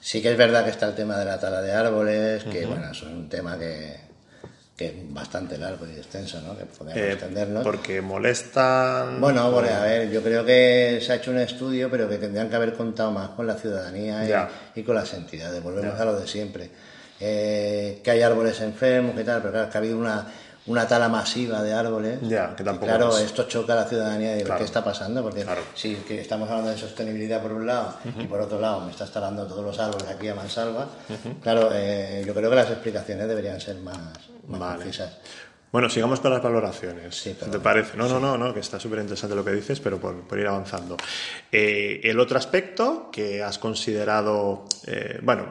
Sí que es verdad que está el tema de la tala de árboles, que bueno, es un tema que, que es bastante largo y extenso, ¿no? Que podemos Eh, extendernos. porque molestan. Bueno, a ver, yo creo que se ha hecho un estudio, pero que tendrían que haber contado más con la ciudadanía y, Ya. y con las entidades. Volvemos a lo de siempre. Eh, que hay árboles enfermos, que tal, pero claro, que ha habido una, una tala masiva de árboles. Ya, que tampoco Claro, es- esto choca a la ciudadanía digo, Claro. ¿qué está pasando? Porque Claro. si que estamos hablando de sostenibilidad por un lado y por otro lado me estás talando todos los árboles aquí a mansalva, claro, eh, yo creo que las explicaciones deberían ser más, más Vale. concisas. Bueno, sigamos con las valoraciones. Sí, ¿Te parece? No, no, no, no, que está súper interesante lo que dices, pero por, por ir avanzando. Eh, el otro aspecto que has considerado, eh, bueno,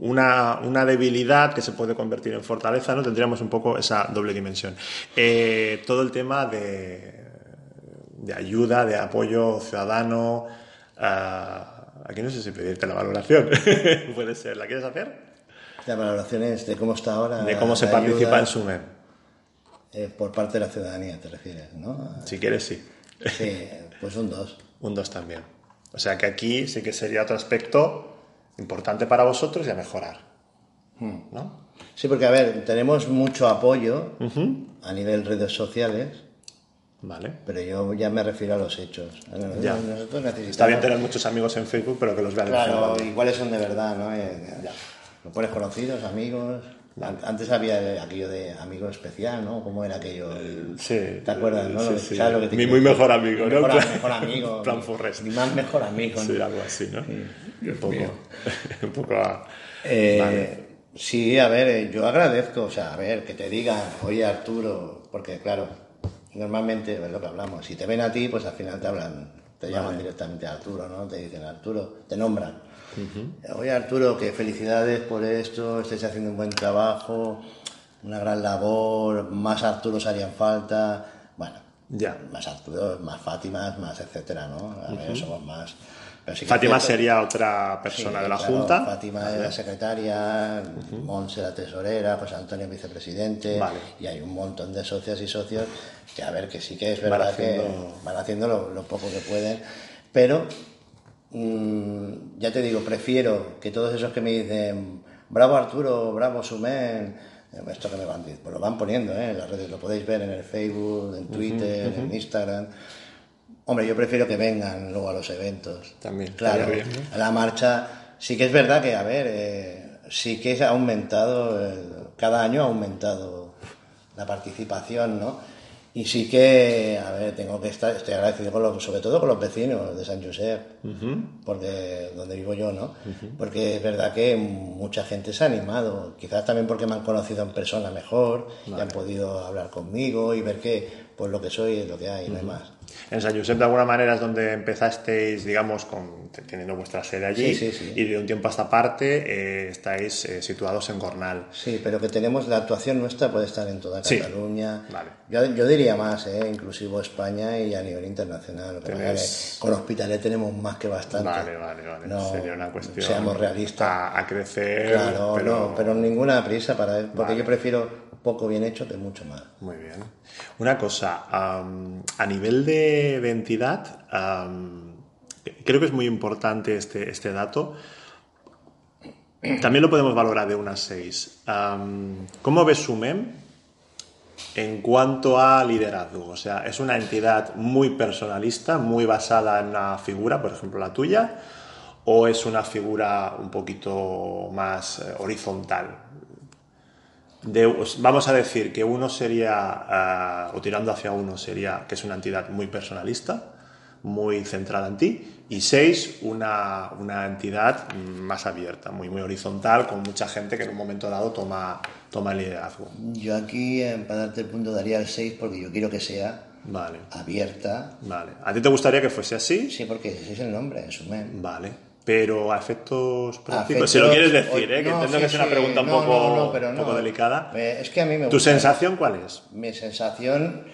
una, una debilidad que se puede convertir en fortaleza, ¿no? Tendríamos un poco esa doble dimensión. Eh, todo el tema de, de ayuda, de apoyo ciudadano. ah, aquí no sé si pedirte la valoración. (laughs) Puede ser. ¿La quieres hacer? Las valoraciones de cómo está ahora. De cómo se la participa en SUMEM. Eh, por parte de la ciudadanía, te refieres, ¿no? Si quieres, sí. Sí, pues un 2. (laughs) Un 2 también. O sea que aquí sí que sería otro aspecto importante para vosotros y a mejorar. ¿No? Sí, porque a ver, tenemos mucho apoyo a nivel redes sociales, Vale. pero yo ya me refiero a los hechos. Ya. Nosotros necesitamos... Está bien tener muchos amigos en Facebook, pero que los vean en Claro, y cuáles son de verdad, ¿no? Eh, Lo pones conocidos, amigos. An- Antes había aquello de amigo especial, ¿no? ¿Cómo era aquello? El- Sí. ¿Te acuerdas, no? Sí, Lo- sí. ¿sabes lo que te Mi muy mejor amigo, Mi ¿no? Mejor, Plan- mejor amigo. plan mi- Forrest. Mi más mejor amigo. Sí, ¿no? algo así, ¿no? Dios un poco. mío. (laughs) un poco a- Eh, Vale. Sí, a ver, eh, yo agradezco, o sea, a ver, que te digan, oye Arturo, porque claro, normalmente es lo que hablamos, si te ven a ti, pues al final te hablan, te llaman directamente a Arturo, ¿no? Te dicen Arturo, te nombran. Oye Arturo, que felicidades por esto, estáis haciendo un buen trabajo, una gran labor, más Arturos harían falta, bueno, Ya. más Arturos, más Fátimas, más etcétera, ¿no? A ver, somos más. Sí Fátima cierto- sería otra persona Sí, de la claro, Junta. Fátima es la secretaria, Monse la tesorera, José Antonio vicepresidente, Vale. y hay un montón de socias y socios que, a ver, que sí que es Van verdad haciendo- que van haciendo lo, lo poco que pueden, pero mm, ya te digo, prefiero que todos esos que me dicen, bravo Arturo, bravo Sumen, eh, esto que me van, pues lo van poniendo ¿eh? en las redes, lo podéis ver en el Facebook, en Twitter, en Instagram. Hombre, yo prefiero que vengan luego a los eventos. También, Claro, bien, la marcha sí que es verdad que, a ver, eh, sí que ha aumentado, cada año ha aumentado la participación, ¿no? Y sí que, a ver, tengo que estar, estoy agradecido con los- sobre todo con los vecinos de San Josep, porque donde vivo yo, ¿no? Porque es verdad que mucha gente se ha animado, quizás también porque me han conocido en persona mejor y han podido hablar conmigo y ver que pues lo que soy es lo que hay, no hay más. En San Josep, de alguna manera, es donde empezasteis, digamos, con, teniendo vuestra sede allí. Sí, sí, sí. Y de un tiempo a esta parte eh, estáis eh, situados en Gornal. Sí, pero que tenemos la actuación nuestra puede estar en toda. Cataluña. Vale. Yo, yo diría más, ¿eh? inclusivo España y a nivel internacional. Tenés- con Hospitalet tenemos más que bastante. Vale, vale, vale. No, Sería una cuestión. Seamos realistas. A, a crecer. claro, pero... no, pero ninguna prisa para porque Vale. yo prefiero poco bien hecho que mucho más. Muy bien. Una cosa, am, a nivel de, de entidad, creo que es muy importante este, este dato. También lo podemos valorar de unas 6. ¿Cómo ves SUMEM en cuanto a liderazgo? O sea, ¿es una entidad muy personalista, muy basada en una figura, por ejemplo la tuya? ¿O es una figura un poquito más eh, horizontal? De- os- vamos a decir que uno sería, ah, o tirando hacia uno, sería que es una entidad muy personalista, muy centrada en ti, y seis, una, una entidad más abierta, muy, muy horizontal, con mucha gente que en un momento dado toma, toma el liderazgo. Yo aquí, para darte el punto, daría el 6 porque yo quiero que sea Vale. abierta. Vale. ¿A ti te gustaría que fuese así? Sí, porque ese es el nombre, Sumen. Vale. Pero a efectos prácticos, si lo quieres decir, o- ¿eh? que no, entiendo sí, que es una pregunta un no, poco, no, un delicada. Eh, Es que a mí me ¿Tu gusta. sensación cuál es? Mi sensación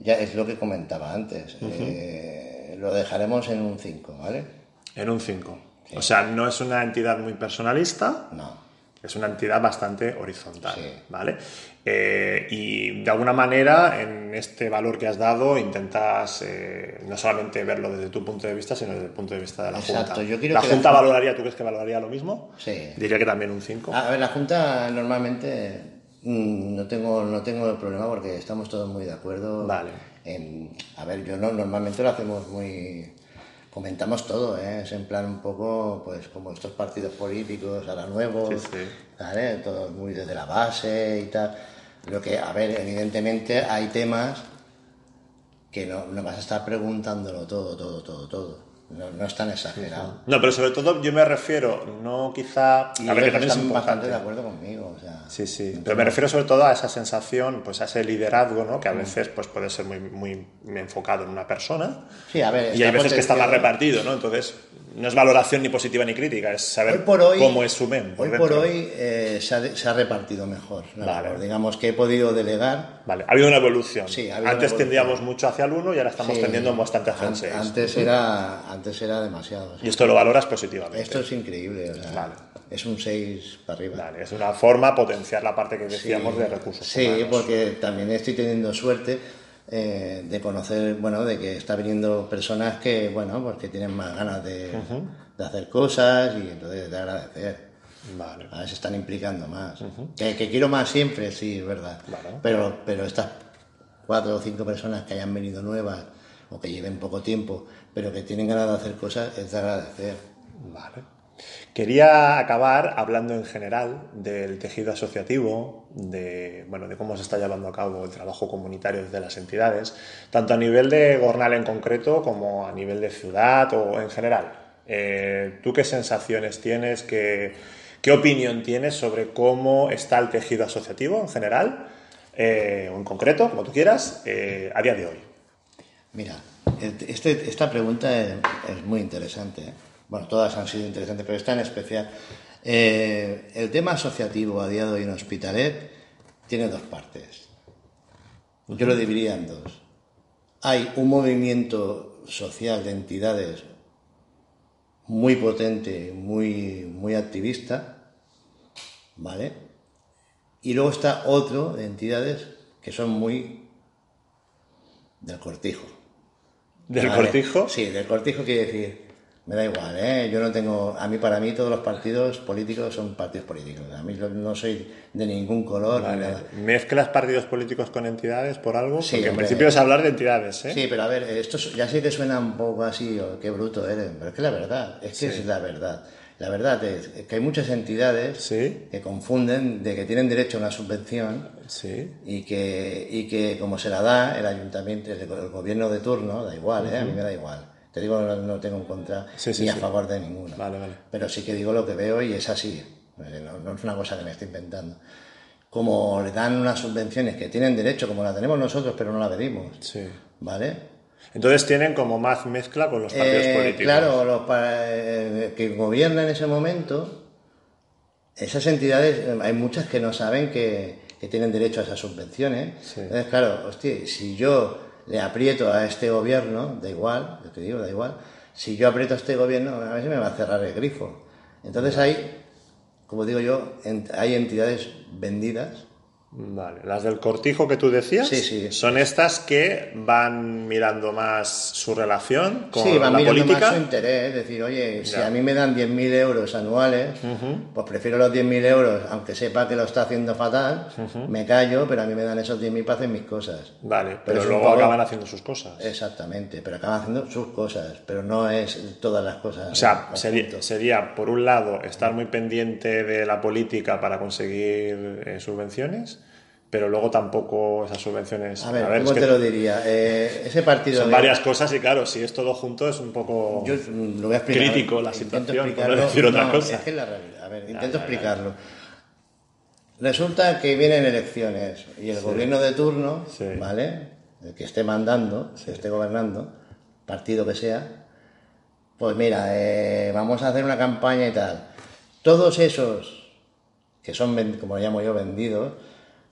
ya es lo que comentaba antes. Eh, lo dejaremos en un 5, ¿vale? En un 5. O sea, no es una entidad muy personalista, No. es una entidad bastante horizontal, Sí. ¿vale? Eh, y de alguna manera, en este valor que has dado, intentas eh, no solamente verlo desde tu punto de vista, sino desde el punto de vista de la Exacto, Junta. yo quiero ¿La que la Junta Junta- valoraría, tú crees que valoraría lo mismo? Sí. Diría que también un 5. A ver, la Junta normalmente mm, no tengo, no tengo problema porque estamos todos muy de acuerdo. Vale. En, a ver, yo no, normalmente lo hacemos muy... Comentamos todo, ¿eh? es en plan un poco, pues como estos partidos políticos, ahora nuevos, Sí, sí. ¿vale? Todo muy desde la base y tal. Lo que, a ver, evidentemente hay temas que no, no vas a estar preguntándolo todo, todo, todo, todo. No, no es tan exagerado. No, pero sobre todo yo me refiero, no quizá... Y a ver, que también es están bastante importante. de acuerdo conmigo. O sea, Sí, sí, pero me refiero sobre todo a esa sensación, pues a ese liderazgo, ¿no? Que a veces pues puede ser muy, muy enfocado en una persona Sí, a ver, y hay veces que está más repartido, ¿no? Entonces no es valoración ni positiva ni crítica, es saber Hoy por hoy, cómo es su men. hoy por hoy eh, se, ha, de- se ha repartido mejor. la Vale. Digamos que he podido delegar. Vale, ha habido una evolución. Sí, ha habido Antes tendíamos mucho hacia el 1 y ahora estamos Sí, tendiendo bastante hacia el an- 6. Antes era, antes era demasiado. sí. Y esto lo valoras positivamente. Esto es increíble. o sea, Vale. Es un 6 para arriba. Vale, es una forma potenciar la parte que decíamos de recursos Sí, humanos. porque también estoy teniendo suerte eh, de conocer, bueno, de que está viniendo personas que, bueno, pues que tienen más ganas de, de hacer cosas y entonces de agradecer. Vale. A se están implicando más. que, que quiero más siempre, sí, es verdad. Pero, pero estas cuatro o cinco personas que hayan venido nuevas o que lleven poco tiempo, pero que tienen ganas de hacer cosas, es de agradecer. Vale. Quería acabar hablando en general del tejido asociativo, de, bueno, de cómo se está llevando a cabo el trabajo comunitario desde las entidades, tanto a nivel de Gornal en concreto como a nivel de ciudad o en general. Eh, ¿Tú qué sensaciones tienes, qué, qué opinión tienes sobre cómo está el tejido asociativo en general, eh, o en concreto, como tú quieras, eh, a día de hoy? Mira, este- esta pregunta es muy interesante. Bueno, todas han sido interesantes, pero esta en especial. Eh, el tema asociativo a día de hoy en Hospitalet tiene dos partes. Yo lo dividiría en dos. Hay un movimiento social de entidades muy potente, muy, muy activista, ¿vale? Y luego está otro de entidades que son muy del cortijo. ¿Del Vale. cortijo? Sí, del cortijo quiere decir, me da igual, ¿eh? Yo no tengo, a mí para mí todos los partidos políticos son partidos políticos. A mí no soy de ningún color Vale. nada. ¿Mezclas partidos políticos con entidades por algo? Sí, Porque en principio es hablar de entidades, ¿eh? Sí, pero a ver, esto es- ya sé que suena un poco así, o qué bruto eres, pero es que la verdad, es que es la verdad. La verdad es que hay muchas entidades Sí. que confunden de que tienen derecho a una subvención Sí. y que, y que como se la da el ayuntamiento, el, el gobierno de turno, da igual, ¿eh? a mí me da igual. Te digo, no, no tengo en contra Sí, sí, ni a sí. favor de ninguno. Vale, vale. Pero sí que digo lo que veo y es así. Eh, No, no es una cosa que me estoy inventando. Como le dan unas subvenciones que tienen derecho, como la tenemos nosotros, pero no la pedimos. Sí. ¿Vale? Entonces tienen como más mezcla con los partidos Eh, políticos. Claro, los eh, que gobiernan en ese momento, esas entidades, eh, hay muchas que no saben que, que tienen derecho a esas subvenciones. Sí. Entonces, claro, hostia, si yo le aprieto a este gobierno, da igual, yo te digo, da igual, si yo aprieto a este gobierno, a ver me va a cerrar el grifo. Entonces hay, como digo yo, hay entidades vendidas Vale. Las del cortijo que tú decías Sí, sí. son estas que van mirando más su relación con sí, van la mirando política. más su interés, es decir, oye, si Ya. a mí me dan 10.000 euros anuales, pues prefiero los 10.000 euros, aunque sepa que lo está haciendo fatal, me callo, pero a mí me dan esos 10.000 para hacer mis cosas. Vale, pero, luego poco- acaban haciendo sus cosas. Exactamente, pero acaban haciendo sus cosas, pero no es todas las cosas. O sea, sería, por un lado, estar muy pendiente de la política para conseguir eh, subvenciones, pero luego tampoco esas subvenciones. A ver, es ¿cómo que te lo diría? Eh, ese partido... son de- varias cosas y claro, si es todo junto es un poco Yo lo voy a explicar. crítico la situación, por no decir otra No, cosa. Es que es la realidad. A ver, intento explicarlo. Resulta que vienen elecciones y el gobierno de turno, Sí. ¿vale? el que esté mandando, que esté gobernando, partido que sea, pues mira, eh, vamos a hacer una campaña y tal. Todos esos que son, como llamo yo, vendidos,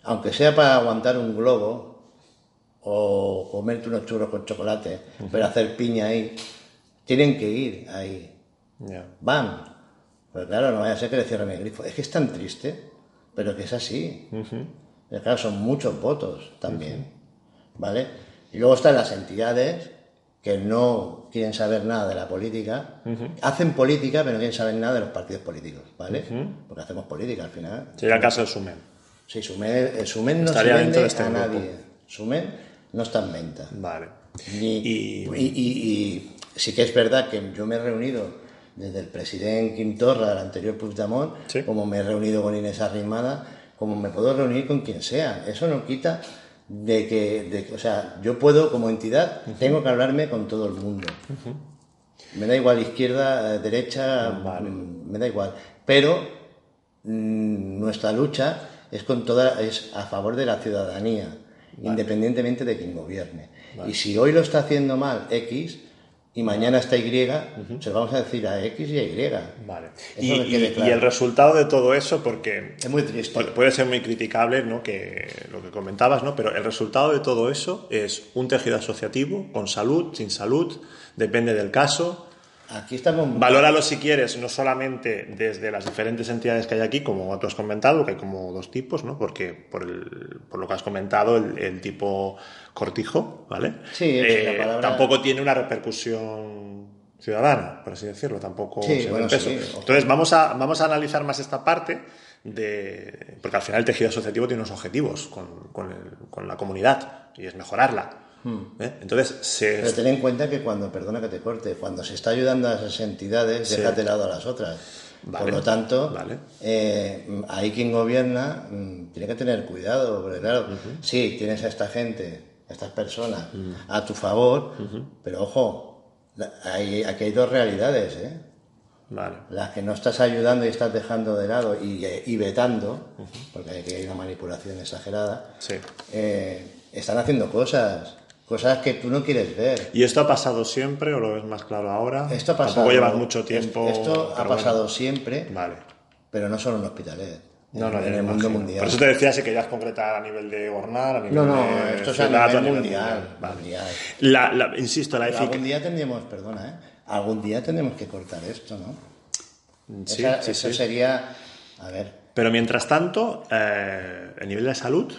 aunque sea para aguantar un globo o comerte unos churros con chocolate, pero hacer piña ahí, tienen que ir ahí. Van. Pero claro, no vaya a ser que le cierren el grifo. Es que es tan triste, pero que es así. Pero claro, son muchos votos también. ¿Vale? Y luego están las entidades que no quieren saber nada de la política. Hacen política, pero no quieren saber nada de los partidos políticos. ¿Vale? Porque hacemos política al final. Sería el caso del Sumen. Sí, Sumen, el Sumen no Estaría se vende de este a grupo. nadie. Sumen no está en venta. Vale. Ni- Y- y, sí que es verdad que yo me he reunido desde el presidente Quintorra, el anterior Puigdemont, Sí. como me he reunido con Inés Arrimada, como me puedo reunir con quien sea. Eso no quita de que, de o sea, yo puedo como entidad, tengo que hablarme con todo el mundo. Me da igual izquierda, eh, derecha, mm, me da igual. Pero mm, nuestra lucha es con toda es a favor de la ciudadanía, independientemente de quien gobierne. Y si hoy lo está haciendo mal X y mañana está Y, se lo vamos a decir a X y a Y. Vale. Y, y- claro. y el resultado de todo eso, porque Es muy triste. pu- puede ser muy criticable, ¿no? Que lo que comentabas, ¿no? Pero el resultado de todo eso es un tejido asociativo con salud, sin salud, depende del caso. Aquí estamos Valóralo si quieres, no solamente desde las diferentes entidades que hay aquí, como tú has comentado, que hay como dos tipos, ¿no? Porque por, el- por lo que has comentado, el, el tipo cortijo, ¿vale? Sí, palabra- Tampoco tiene una repercusión ciudadana, por así decirlo, tampoco Sí, se bueno, en peso. sí. Entonces vamos a, vamos a analizar más esta parte de... Porque al final el tejido asociativo tiene unos objetivos con, con el- con la comunidad y es mejorarla. ¿Eh? Entonces se... Hmm. Pero ten en cuenta que cuando, perdona que te corte, cuando se está ayudando a esas entidades, Sí. deja de lado a las otras. Vale, Por lo tanto, vale. eh, ahí quien gobierna mm, tiene que tener cuidado, porque claro, sí, tienes a esta gente, a estas personas a tu favor, pero ojo, hay, aquí hay dos realidades, ¿eh? Vale. las que no estás ayudando y estás dejando de lado y, y vetando, porque aquí hay una manipulación exagerada, Sí. eh, están haciendo cosas, cosas que tú no quieres ver. ¿Y esto ha pasado siempre o lo ves más claro ahora? Esto ha pasado. Tampoco llevas mucho tiempo. Esto ha bueno. pasado siempre, Vale. pero no solo en Hospitalet, No, no, en el mundo imagino. mundial. Por eso te decía si querías concretar a nivel de Gornal, a nivel No, no, de esto es a nivel o mundial, Vale. mundial. La, la- insisto, la eficacia. algún día tendríamos, perdona, ¿eh? algún día tendremos que cortar esto, ¿no? Sí, Esa- sí, eso sí. sería, a ver, Pero mientras tanto, eh, el nivel de salud,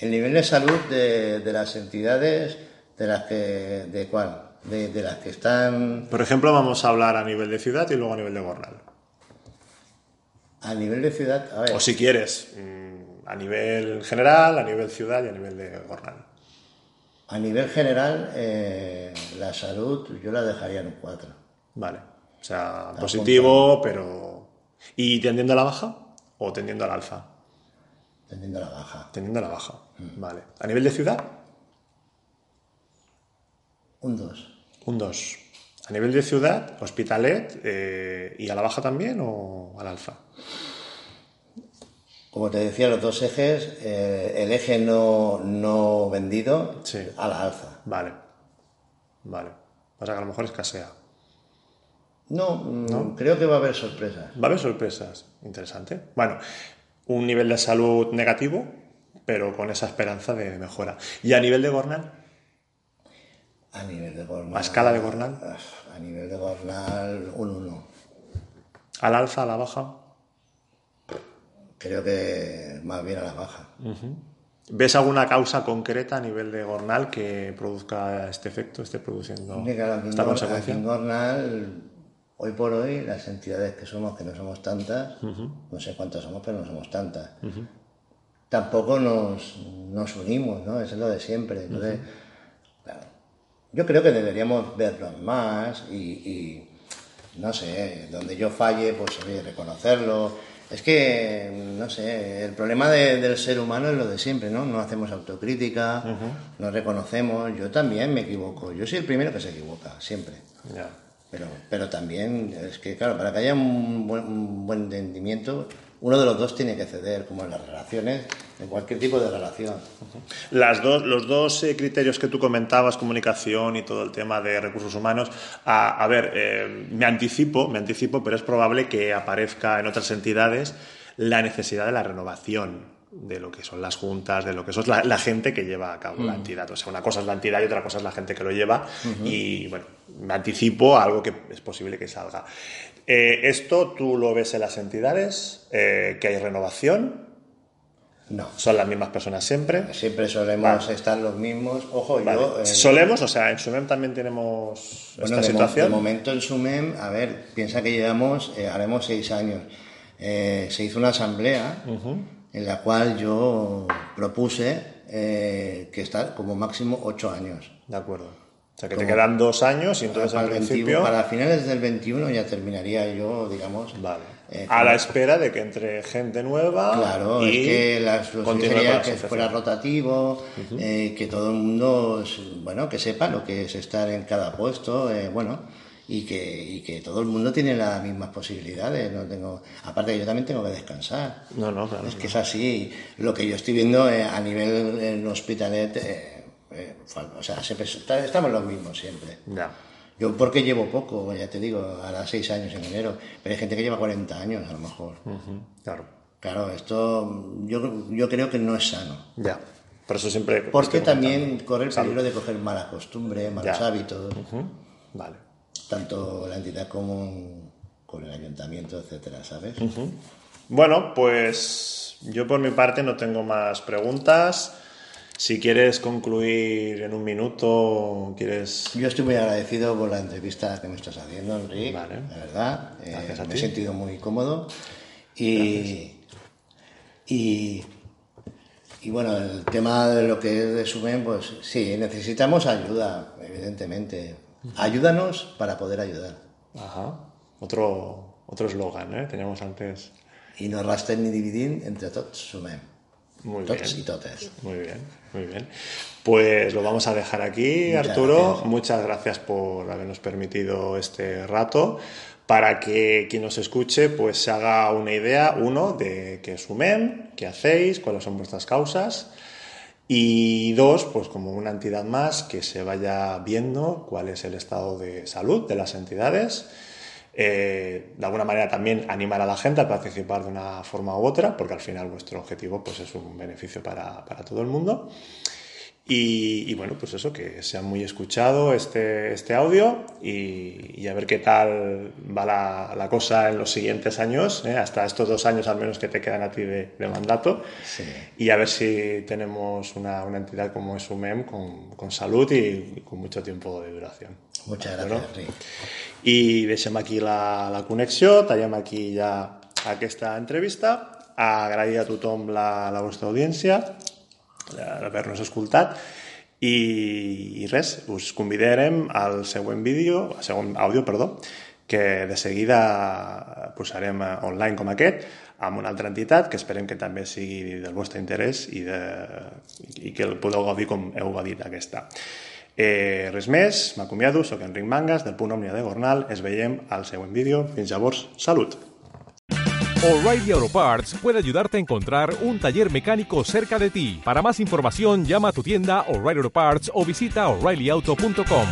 el nivel de salud de, de las entidades, de las que, ¿de cuál? De, de las que están por ejemplo, vamos a hablar a nivel de ciudad y luego a nivel de Gornal. a nivel de ciudad, a ver, O si quieres, mm, a nivel general, a nivel ciudad y a nivel de Gornal. a nivel general, eh, la salud yo la dejaría en un 4. Vale. O sea, positivo, pero. ¿Y tendiendo a la baja o tendiendo al alfa? Tendiendo a la baja. Tendiendo a la baja. Vale. ¿A nivel de ciudad? Un 2. Un 2. A nivel de ciudad, Hospitalet, eh, ¿y a la baja también o al alfa? Como te decía, los dos ejes, eh, el eje no, no vendido Sí. a la alza. Vale. Vale. O sea que a lo mejor escasea. No, mm, creo que va a haber sorpresas. Va a haber sorpresas. Interesante. Bueno, un nivel de salud negativo, pero con esa esperanza de mejora. ¿Y a nivel de Gornal? A nivel de Gornal. ¿A escala de Gornal? A nivel de Gornal, un 1. ¿Al alza, a la baja? Creo que más bien a la baja. ¿Ves alguna causa concreta a nivel de Gornal que produzca este efecto, esté produciendo esta consecuencia? en Gornal, hoy por hoy, las entidades que somos, que no somos tantas, no sé cuántas somos, pero no somos tantas, tampoco nos, nos unimos, ¿no? Eso es lo de siempre. Entonces, claro, yo creo que deberíamos vernos más y, y, no sé, donde yo falle, pues oye, reconocerlo. Es que, no sé, el problema de- del ser humano es lo de siempre, ¿no? No hacemos autocrítica, no reconocemos. Yo también me equivoco. Yo soy el primero que se equivoca, siempre. Ya. Pero, pero también es que, claro, para que haya un buen, un buen entendimiento, uno de los dos tiene que ceder, como en las relaciones, en cualquier tipo de relación. Las dos, los dos eh, criterios que tú comentabas, comunicación y todo el tema de recursos humanos, a, a ver, eh, me anticipo, me anticipo, pero es probable que aparezca en otras entidades la necesidad de la renovación de lo que son las juntas, de lo que son la, la gente que lleva a cabo la entidad. O sea, una cosa es la entidad y otra cosa es la gente que lo lleva. Y bueno, me anticipo a algo que es posible que salga. Eh, ¿Esto tú lo ves en las entidades? Eh, ¿Que hay renovación? No. ¿Son las mismas personas siempre? Siempre solemos Vale. estar los mismos. Ojo, Vale. yo. eh, ¿Solemos? O sea, en Sumem también tenemos Bueno, esta de, mo- situación. de momento en Sumem, a ver, piensa que llevamos, eh, haremos seis años. Eh, se hizo una asamblea en la cual yo propuse eh, que estar como máximo ocho años. De acuerdo. O sea, que te quedan dos años y entonces 21 principio... para finales del 21 ya terminaría yo, digamos. Vale. eh, a la espera de que entre gente nueva Claro, y es que la sería que fuera rotativo, eh, que todo el mundo, bueno, que sepa lo que es estar en cada puesto, eh, bueno, y que, y que todo el mundo tiene las mismas posibilidades. No tengo, aparte yo también tengo que descansar. No, no, claro. Es que es así. Lo que yo estoy viendo a nivel en Hospitalet, eh, o sea, siempre estamos los mismos siempre. Ya. Yo porque llevo poco, ya te digo, ahora seis años en enero, pero hay gente que lleva 40 años a lo mejor. Ujú, Claro. Claro, esto yo, yo creo que no es sano. Ya. Por eso siempre... Porque también corre el peligro de coger malas costumbres, malos Ya. hábitos, Ujú. Vale. tanto la entidad como con el ayuntamiento, etcétera, ¿sabes? Bueno, pues yo por mi parte no tengo más preguntas. Si quieres concluir en un minuto, quieres... Yo estoy muy agradecido por la entrevista que me estás haciendo, Enrique. Vale. La verdad, eh, Gracias a me he sentido muy cómodo. Y, y, y bueno, el tema de lo que es de Sumen, pues sí, necesitamos ayuda, evidentemente. Ayúdanos para poder ayudar. Ajá. Otro otro eslogan, ¿eh? Teníamos antes... Y no rasten ni dividir entre tots Sumem. Muy Tots bien. y totes. Muy bien, muy bien. Pues lo vamos a dejar aquí, Muchas Arturo. gracias. Muchas gracias por habernos permitido este rato para que quien nos escuche pues se haga una idea, uno, de qué es UMEM, qué hacéis, cuáles son vuestras causas y dos, pues como una entidad más que se vaya viendo cuál es el estado de salud de las entidades. Eh, de alguna manera también animar a la gente a participar de una forma u otra, porque al final vuestro objetivo pues, es un beneficio para, para todo el mundo. Y, y, bueno, pues eso, que sea muy escuchado este, este audio y, y a ver qué tal va la, la cosa en los siguientes años, ¿eh? hasta estos dos años al menos que te quedan a ti de, de mandato. Sí. Y a ver si tenemos una, una entidad como es UMEM con, con salud y, y con mucho tiempo de duración. Muchas gracias. I deixem aquí la, la connexió, tallem aquí ja aquesta entrevista, agrair a tothom la, la vostra audiència, d'haver-nos escoltat, i, i res, us convidarem al següent vídeo, al següent àudio, perdó, que de seguida posarem eh, online com aquest, amb una altra entitat que esperem que també sigui del vostre interès i, de, i que el podeu gaudir com heu gaudit aquesta. Eh, res més, m'ha acomiado, sóc Enric Mangas del punt Òmnia de Gornal, ens veiem al següent vídeo. Fins llavors, salut! O'Reilly Auto Parts puede ayudarte a encontrar un taller mecánico cerca de ti. Para más información, llama a tu tienda O'Reilly Auto Parts o visita oreillyauto.com.